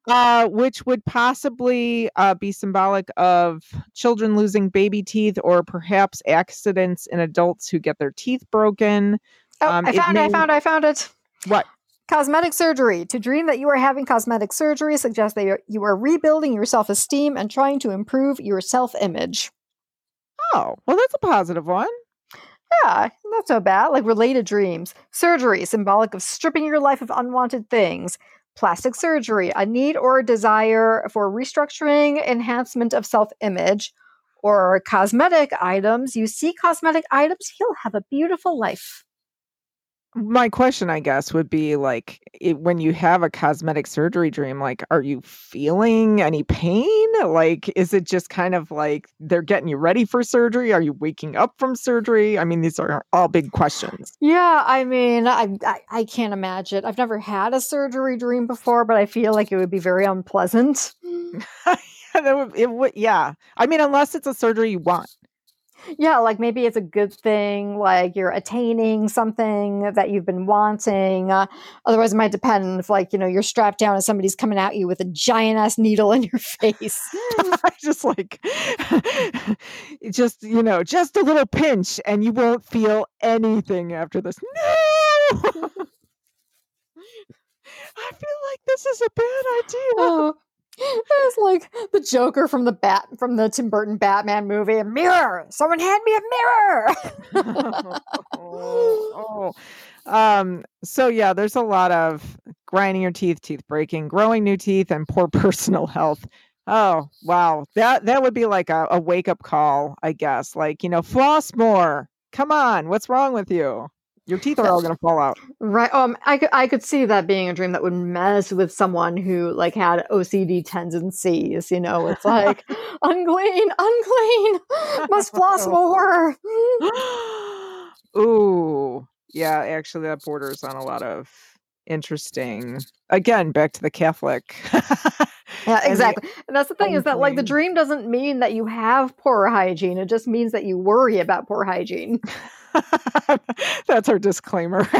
uh which would possibly uh be symbolic of children losing baby teeth or perhaps accidents in adults who get their teeth broken Oh, Um, I found it, I found I found it. What Cosmetic surgery. To dream that you are having cosmetic surgery suggests that you're, rebuilding your self esteem and trying to improve your self image. oh well that's a positive one Yeah, not so bad. Like related dreams. Surgery, symbolic of stripping your life of unwanted things. Plastic surgery, a need or a desire for restructuring, enhancement of self image. or cosmetic items, you see cosmetic items, he'll have a beautiful life. My question, I guess, would be like it, when you have a cosmetic surgery dream, like, are you feeling any pain? Like, is it just kind of like they're getting you ready for surgery? Are you waking up from surgery? I mean, these are all big questions. Yeah, I mean, I, I, I can't imagine. I've never had a surgery dream before, but I feel like it would be very unpleasant. That would- it would, yeah. I mean, unless it's a surgery you want. Yeah, like maybe it's a good thing, like you're attaining something that you've been wanting. Uh, otherwise, it might depend if, like, you know, you're strapped down and somebody's coming at you with a giant ass needle in your face. just like just you know just a little pinch and you won't feel anything after this no i feel like this is a bad idea oh, it's like the Joker from the Bat from the Tim Burton Batman movie. A mirror! Someone hand me a mirror! oh, oh. um so yeah there's a lot of grinding your teeth teeth breaking growing new teeth and poor personal health oh wow that that would be like a, a wake up call i guess like you know floss more come on what's wrong with you your teeth are all going to fall out right. Um, I could I could see that being a dream that would mess with someone who like had OCD tendencies. You know, it's like unclean, unclean, must floss more. Ooh, yeah, actually, that borders on a lot of interesting. Again, back to the Catholic. Yeah, exactly. And that's the thing is that like the dream doesn't mean that you have poor hygiene. It just means that you worry about poor hygiene. That's our disclaimer.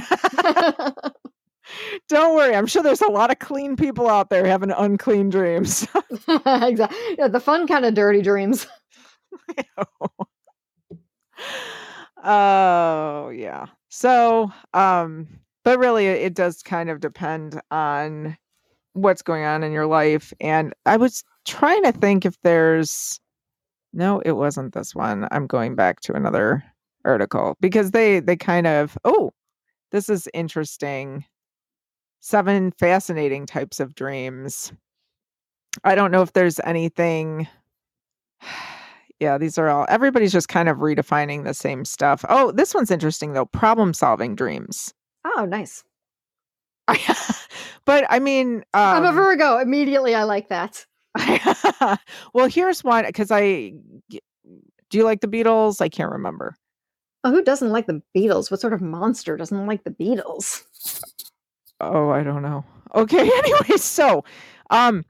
Don't worry, I'm sure there's a lot of clean people out there having unclean dreams. exactly. Yeah, the fun kind of dirty dreams. oh, yeah. So, um, but really, it it does kind of depend on what's going on in your life. And I was trying to think if there's no, it wasn't this one. I'm going back to another article because they they kind of oh, this is interesting. Seven fascinating types of dreams. I don't know if there's anything yeah, these are all everybody's just kind of redefining the same stuff. Oh, this one's interesting though. Problem solving dreams. Oh, nice. but I mean, I'm a um, Virgo. Immediately, I like that. well, here's one because I do you like the Beatles? I can't remember. Oh, who doesn't like the Beatles? What sort of monster doesn't like the Beatles? Oh, I don't know. Okay, anyway, so um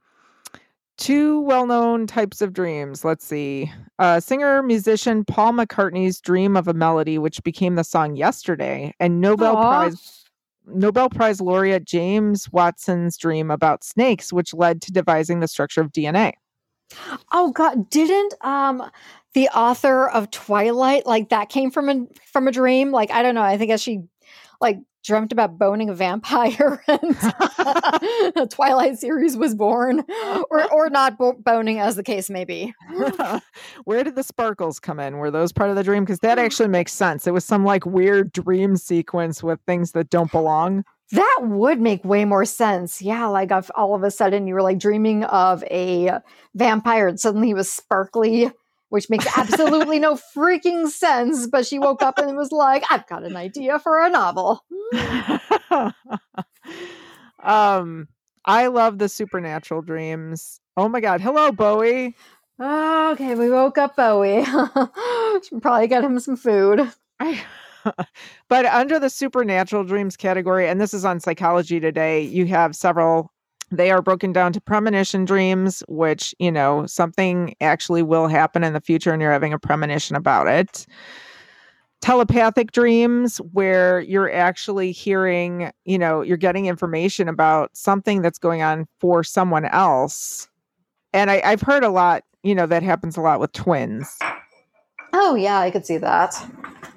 two well-known types of dreams. Let's see. Uh singer musician Paul McCartney's dream of a melody which became the song Yesterday and Nobel Aw. Prize Nobel Prize laureate James Watson's dream about snakes which led to devising the structure of DNA. Oh God, didn't um the author of Twilight like that came from a from a dream? Like I don't know. I think as she like dreamt about boning a vampire and the Twilight series was born, or or not bo- boning, as the case may be. Where did the sparkles come in? Were those part of the dream? Because that actually makes sense. It was some like weird dream sequence with things that don't belong. That would make way more sense. Yeah, like if all of a sudden you were like dreaming of a vampire and suddenly he was sparkly, which makes absolutely no freaking sense. But she woke up and was like, I've got an idea for a novel. um, I love the supernatural dreams. Oh my god! Hello, Bowie. Okay, we woke up Bowie. Should probably get him some food. I, but under the supernatural dreams category, and this is on Psychology Today, you have several. They are broken down to premonition dreams, which, you know, something actually will happen in the future and you're having a premonition about it. Telepathic dreams, where you're actually hearing, you know, you're getting information about something that's going on for someone else. And I, I've heard a lot, you know, that happens a lot with twins. Oh, yeah, I could see that.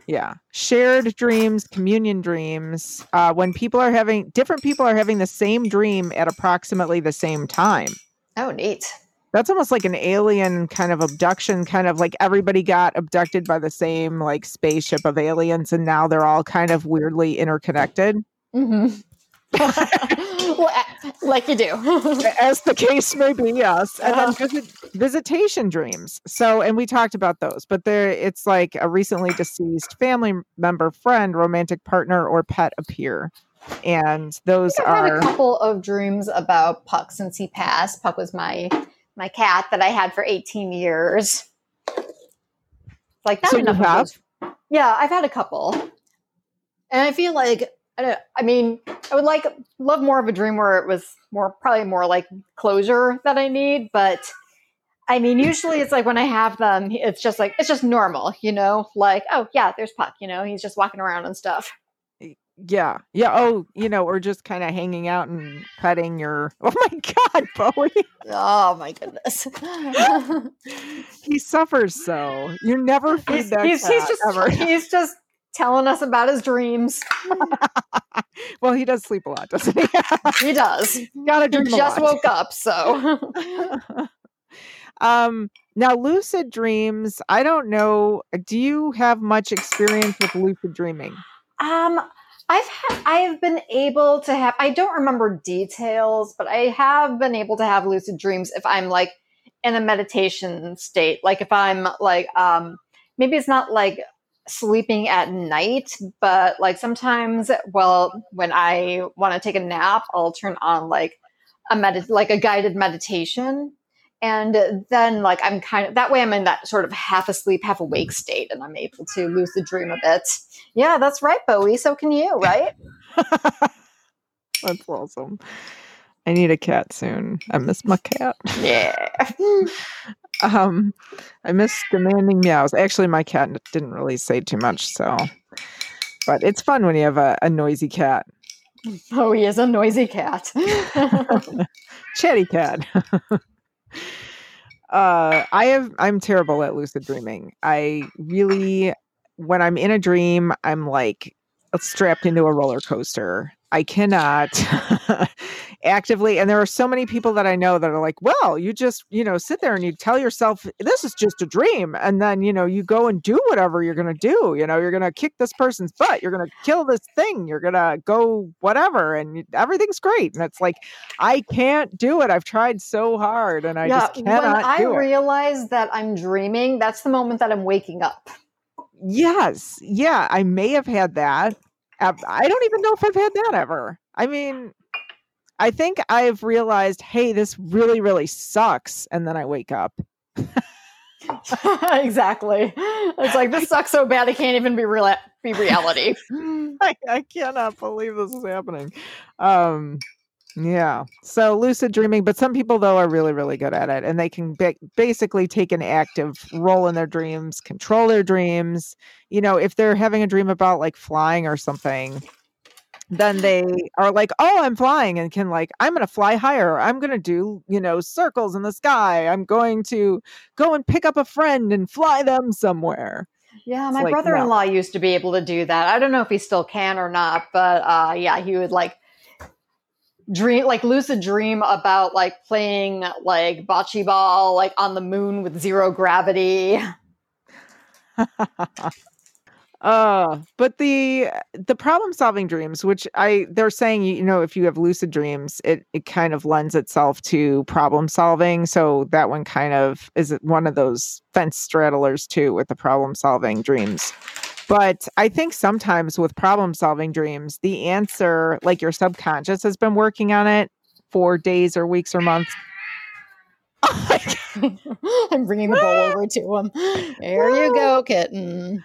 Yeah. Shared dreams, communion dreams. Uh, when people are having different people are having the same dream at approximately the same time. Oh, neat. That's almost like an alien kind of abduction, kind of like everybody got abducted by the same like spaceship of aliens, and now they're all kind of weirdly interconnected. hmm like you do. As the case may be, yes. And Uh-huh. then visit, visitation dreams. So, and we talked about those, but there it's like a recently deceased family member, friend, romantic partner, or pet appear. And those I've had are a couple of dreams about Puck since he passed. Puck was my my cat that I had for 18 years. Like not So enough? Yeah, I've had a couple, and I feel like I, don't, I mean I would like love more of a dream where it was more probably more like closure that I need, but. I mean, usually it's like when I have them, it's just like it's just normal, you know. Like, oh yeah, there's Puck, you know, he's just walking around and stuff. yeah, yeah. Oh, you know, or just kind of hanging out and petting your. Oh my God, Bowie, Oh my goodness. he suffers so. You never feed he's, that he's, cat he's just ever. he's just telling us about his dreams. well, he does sleep a lot, doesn't he? He does. Gotta He dream a just woke up, so um now lucid dreams i don't know do you have much experience with lucid dreaming um I've had I've been able to have I don't remember details, but I have been able to have lucid dreams if I'm like in a meditation state. Like if I'm like um maybe it's not like sleeping at night, but like sometimes well when I want to take a nap, I'll turn on like a med like a guided meditation. And then like I'm kind of that way I'm in that sort of half asleep, half awake state and I'm able to lose the dream a bit. Yeah, that's right, Bowie. So can you, right? that's awesome i need a cat soon. I miss my cat. Yeah. um i miss demanding meows. Actually my cat didn't really say too much so. But it's fun when you have a, a noisy cat. Oh, he is a noisy cat. chatty cat. Uh i have i'm terrible at lucid dreaming. I really when i'm in a dream i'm like strapped into a roller coaster i cannot actively and there are so many people that i know that are like well you just you know sit there and you tell yourself this is just a dream and then you know you go and do whatever you're going to do you know you're going to kick this person's butt you're going to kill this thing you're going to go whatever and everything's great and it's like i can't do it i've tried so hard and i yeah, just when cannot I do it realize that I'm dreaming, that's the moment that I'm waking up. Yes. Yeah, I may have had that. I don't even know if I've had that ever. I mean, I think I've realized, hey, this really, really sucks. And then I wake up. exactly. It's like this sucks so bad it can't even be real be reality. I, I cannot believe this is happening. Um, yeah. So lucid dreaming, but some people though are really, really good at it, and they can ba- basically take an active role in their dreams, control their dreams. You know, if they're having a dream about like flying or something, then they are like, "Oh, I'm flying," and can like, "I'm going to fly higher. I'm going to do you know circles in the sky. I'm going to go and pick up a friend and fly them somewhere." Yeah, It's my like, brother-in-law used to be able to do that. I don't know if he still can or not, but uh yeah, he would like dream like lucid dream about like playing like bocce ball like on the moon with zero gravity. uh but the the problem solving dreams which i they're saying you know if you have lucid dreams it it kind of lends itself to problem solving so that one kind of is one of those fence straddlers too with the problem solving dreams but i think sometimes with problem solving dreams the answer like your subconscious has been working on it for days or weeks or months oh. I'm bringing the bowl over to him. There you go, kitten.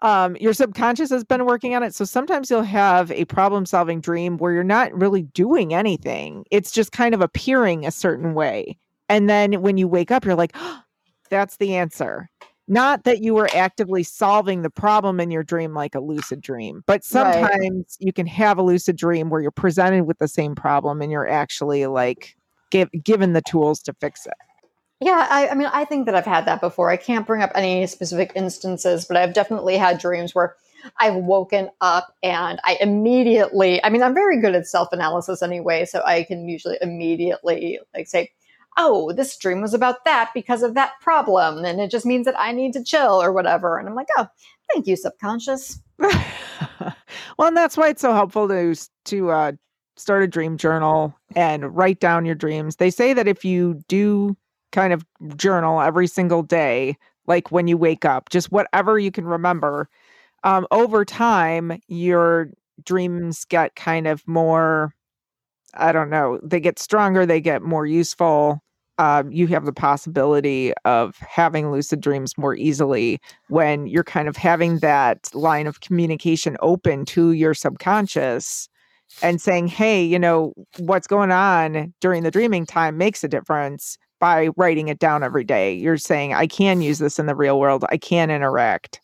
um, your subconscious has been working on it. So sometimes you'll have a problem solving dream where you're not really doing anything. It's just kind of appearing a certain way. And then when you wake up, you're like, that's the answer. Not that you were actively solving the problem in your dream like a lucid dream, but Right. sometimes you can have a lucid dream where you're presented with the same problem and you're actually like give, given the tools to fix it. Yeah, I, I mean, I think that I've had that before. I can't bring up any specific instances, but I've definitely had dreams where I've woken up and I immediately, I mean, I'm very good at self analysis anyway, so I can usually immediately like say, oh, this dream was about that because of that problem. And it just means that I need to chill or whatever. And I'm like, oh, thank you, subconscious. well, and that's why it's so helpful to to uh, start a dream journal and write down your dreams. They say that if you do kind of journal every single day, like when you wake up, just whatever you can remember, um, over time, your dreams get kind of more, I don't know, they get stronger, they get more useful. Um, you have the possibility of having lucid dreams more easily when you're kind of having that line of communication open to your subconscious and saying, hey, you know, what's going on during the dreaming time makes a difference by writing it down every day. You're saying, I can use this in the real world, I can interact.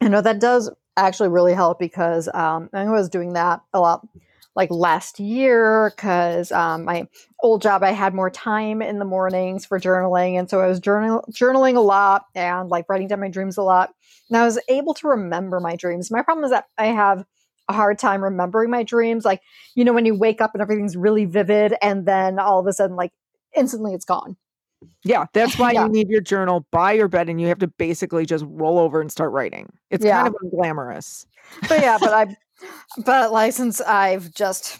You know, that does actually really help because um, I was doing that a lot like last year because um, my old job I had more time in the mornings for journaling, and so I was journal- journaling a lot and like writing down my dreams a lot. And I was able to remember my dreams. My problem is that I have a hard time remembering my dreams. Like you know when you wake up and everything's really vivid, and then all of a sudden like instantly it's gone. Yeah, that's why yeah. you need your journal by your bed and you have to basically just roll over and start writing. It's yeah. kind of glamorous. But yeah, but I but like since I've just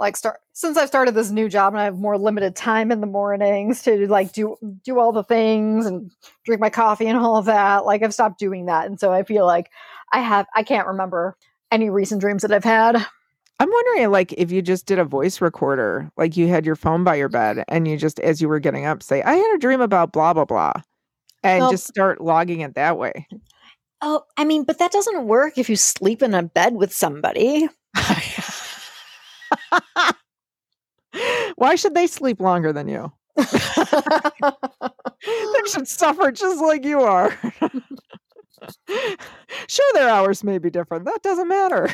like start since I've started this new job and I have more limited time in the mornings to like do do all the things and drink my coffee and all of that, like I've stopped doing that. And so I feel like I have I can't remember any recent dreams that I've had. I'm wondering, like, if you just did a voice recorder, like you had your phone by your bed and you just, as you were getting up, say, I had a dream about blah, blah, blah, and well, just start logging it that way. Oh, I mean, but that doesn't work if you sleep in a bed with somebody. Why should they sleep longer than you? they should suffer just like you are. sure, their hours may be different. That doesn't matter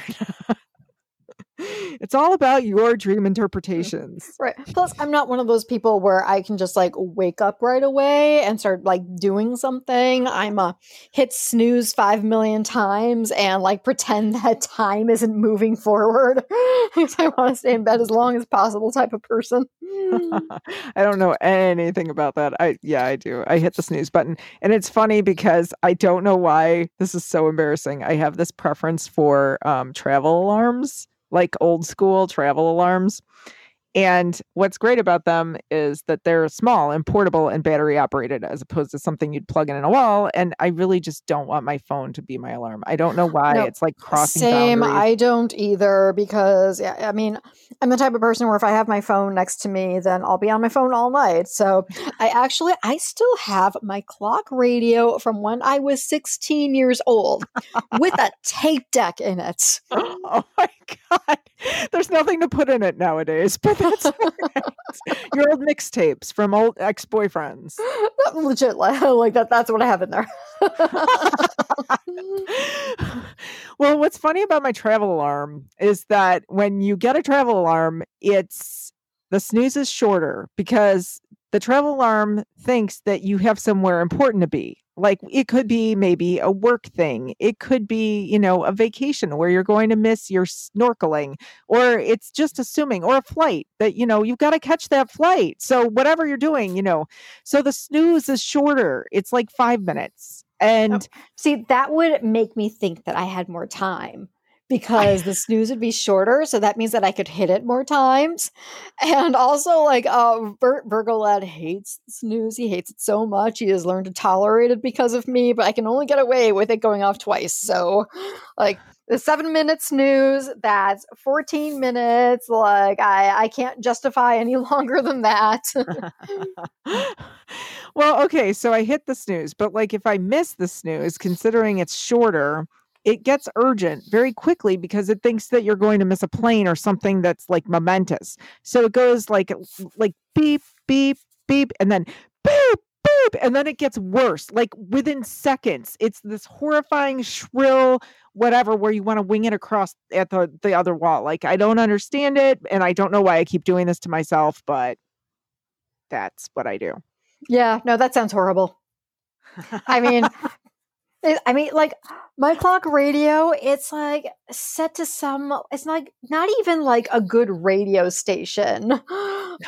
it's all about your dream interpretations. Right. Plus, I'm not one of those people where I can just like wake up right away and start like doing something. I'm a hit snooze five million times and like pretend that time isn't moving forward because I want to stay in bed as long as possible type of person. I don't know anything about that. I yeah, I do. I hit the snooze button. And it's funny because I don't know why this is so embarrassing. I have this preference for um, travel alarms like old school travel alarms. And what's great about them is that they're small and portable and battery operated as opposed to something you'd plug in in a wall. And I really just don't want my phone to be my alarm. I don't know why no, it's like crossing. Same. Boundaries. I don't either because yeah, I mean, I'm the type of person where if I have my phone next to me, then I'll be on my phone all night. So I actually, I still have my clock radio from when I was 16 years old with a tape deck in it. Oh my God. There's nothing to put in it nowadays, but that's right. Your old mixtapes from old ex boyfriends. Legit, like that. That's what I have in there. well, what's funny about my travel alarm is that when you get a travel alarm, it's the snooze is shorter because the travel alarm thinks that you have somewhere important to be. Like it could be maybe a work thing. It could be, you know, a vacation where you're going to miss your snorkeling, or it's just assuming, or a flight that, you know, you've got to catch that flight. So whatever you're doing, you know, so the snooze is shorter. It's like five minutes. And oh, see, that would make me think that I had more time because the snooze would be shorter. So that means that I could hit it more times. And also, like, uh, Bert Virgo lad hates snooze. He hates it so much. He has learned to tolerate it because of me, but I can only get away with it going off twice. So, like, the seven minute snooze, that's 14 minutes. Like, I, I can't justify any longer than that. well, okay. So I hit the snooze, but like, if I miss the snooze, considering it's shorter, it gets urgent very quickly because it thinks that you're going to miss a plane or something that's like momentous. So it goes like like beep beep beep and then beep beep and then it gets worse like within seconds. It's this horrifying shrill whatever where you want to wing it across at the the other wall. Like I don't understand it and I don't know why I keep doing this to myself, but that's what I do. Yeah, no, that sounds horrible. I mean, I mean, like my clock radio, it's like set to some. It's like not even like a good radio station.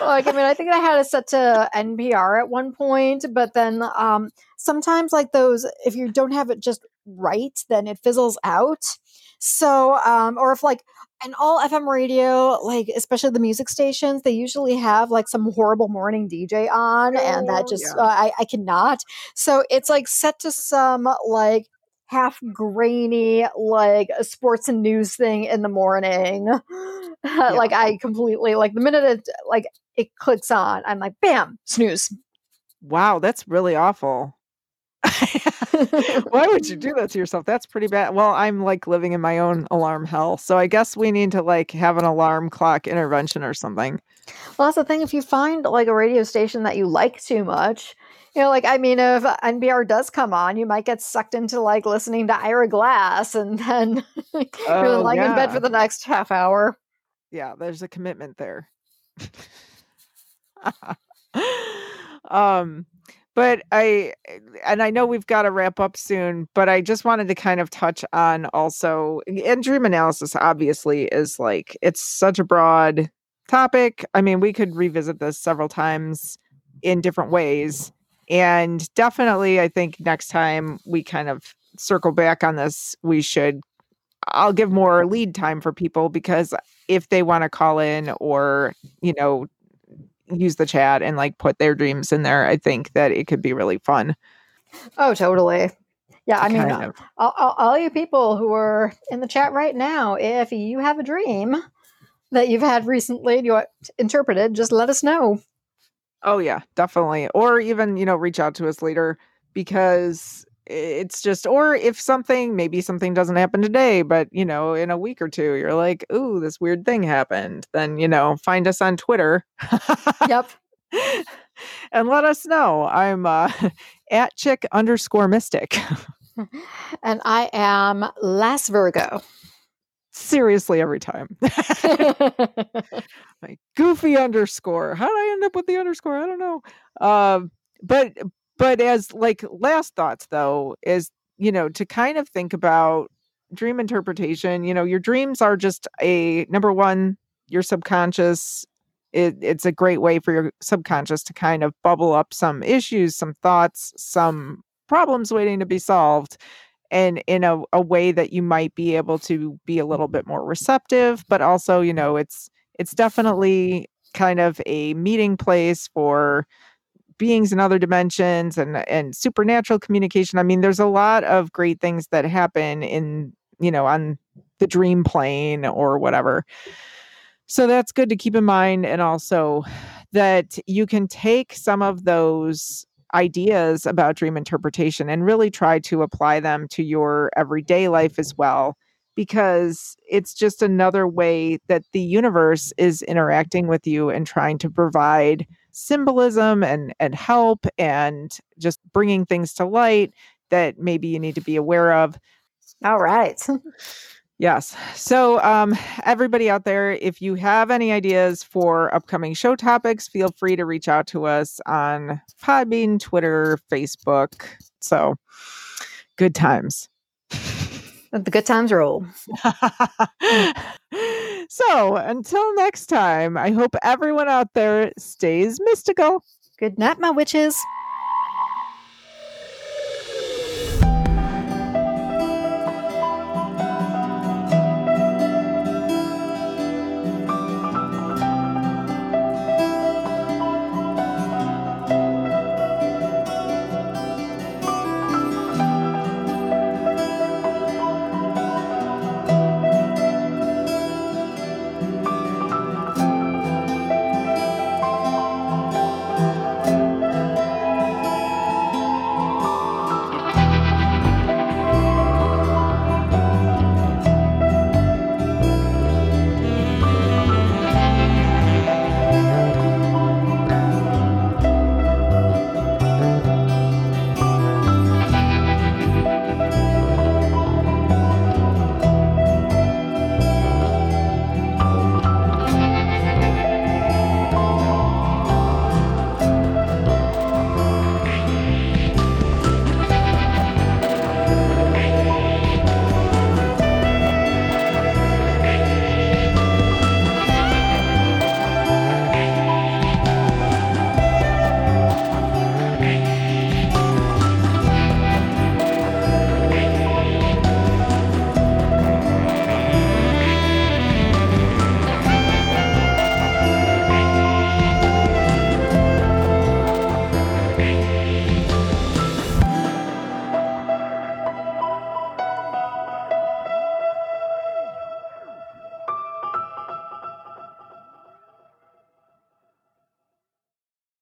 like, I mean, I think I had it set to NPR at one point, but then um, sometimes like those, if you don't have it just right, then it fizzles out. So, um, or if like and all FM radio, like especially the music stations, they usually have like some horrible morning DJ on, and that Oh, just yeah. uh, I I cannot. So it's like set to some like half grainy like a sports and news thing in the morning. like I completely like the minute it like it clicks on, I'm like bam snooze. Wow, that's really awful. Why would you do that to yourself? That's pretty bad. Well, I'm like living in my own alarm hell. So I guess we need to like have an alarm clock intervention or something. Well, that's the thing. If you find like a radio station that you like too much, you know, like I mean, if NPR does come on, you might get sucked into like listening to Ira Glass, and then you're Oh, lying in bed for the next half hour. Yeah, there's a commitment there. um but I and I know we've got to wrap up soon, but I just wanted to kind of touch on also and dream analysis obviously is like it's such a broad topic. I mean, we could revisit this several times in different ways. And definitely I think next time we kind of circle back on this, we should I'll give more lead time for people because if they want to call in or, you know, use the chat and like put their dreams in there, I think that it could be really fun. Oh, totally. Yeah, I mean, uh, all, all, all you people who are in the chat right now, if you have a dream that you've had recently and you want interpreted, just let us know. oh yeah, definitely. Or even, you know, reach out to us later because it's just or if something maybe something doesn't happen today but you know in a week or two you're like ooh this weird thing happened. Then you know find us on twitter Yep. and let us know. I'm uh at chick underscore mystic. And I am Lass Virgo. seriously every time. Like goofy underscore. How did i end up with the underscore? I don't know. Um but but as like last thoughts though is you know to kind of think about dream interpretation you know your dreams are just a number one your subconscious it, it's a great way for your subconscious to kind of bubble up some issues some thoughts some problems waiting to be solved and in a, a way that you might be able to be a little bit more receptive but also you know it's it's definitely kind of a meeting place for beings in other dimensions and and supernatural communication. I mean there's a lot of great things that happen in you know on the dream plane or whatever. So that's good to keep in mind and also that you can take some of those ideas about dream interpretation and really try to apply them to your everyday life as well because it's just another way that the universe is interacting with you and trying to provide symbolism and and help and just bringing things to light that maybe you need to be aware of All right. Yes. So, um, everybody out there, if you have any ideas for upcoming show topics, feel free to reach out to us on Podbean, Twitter, Facebook. So, good times. The good times roll. so, until next time, I hope everyone out there stays mystical. Good night, my witches.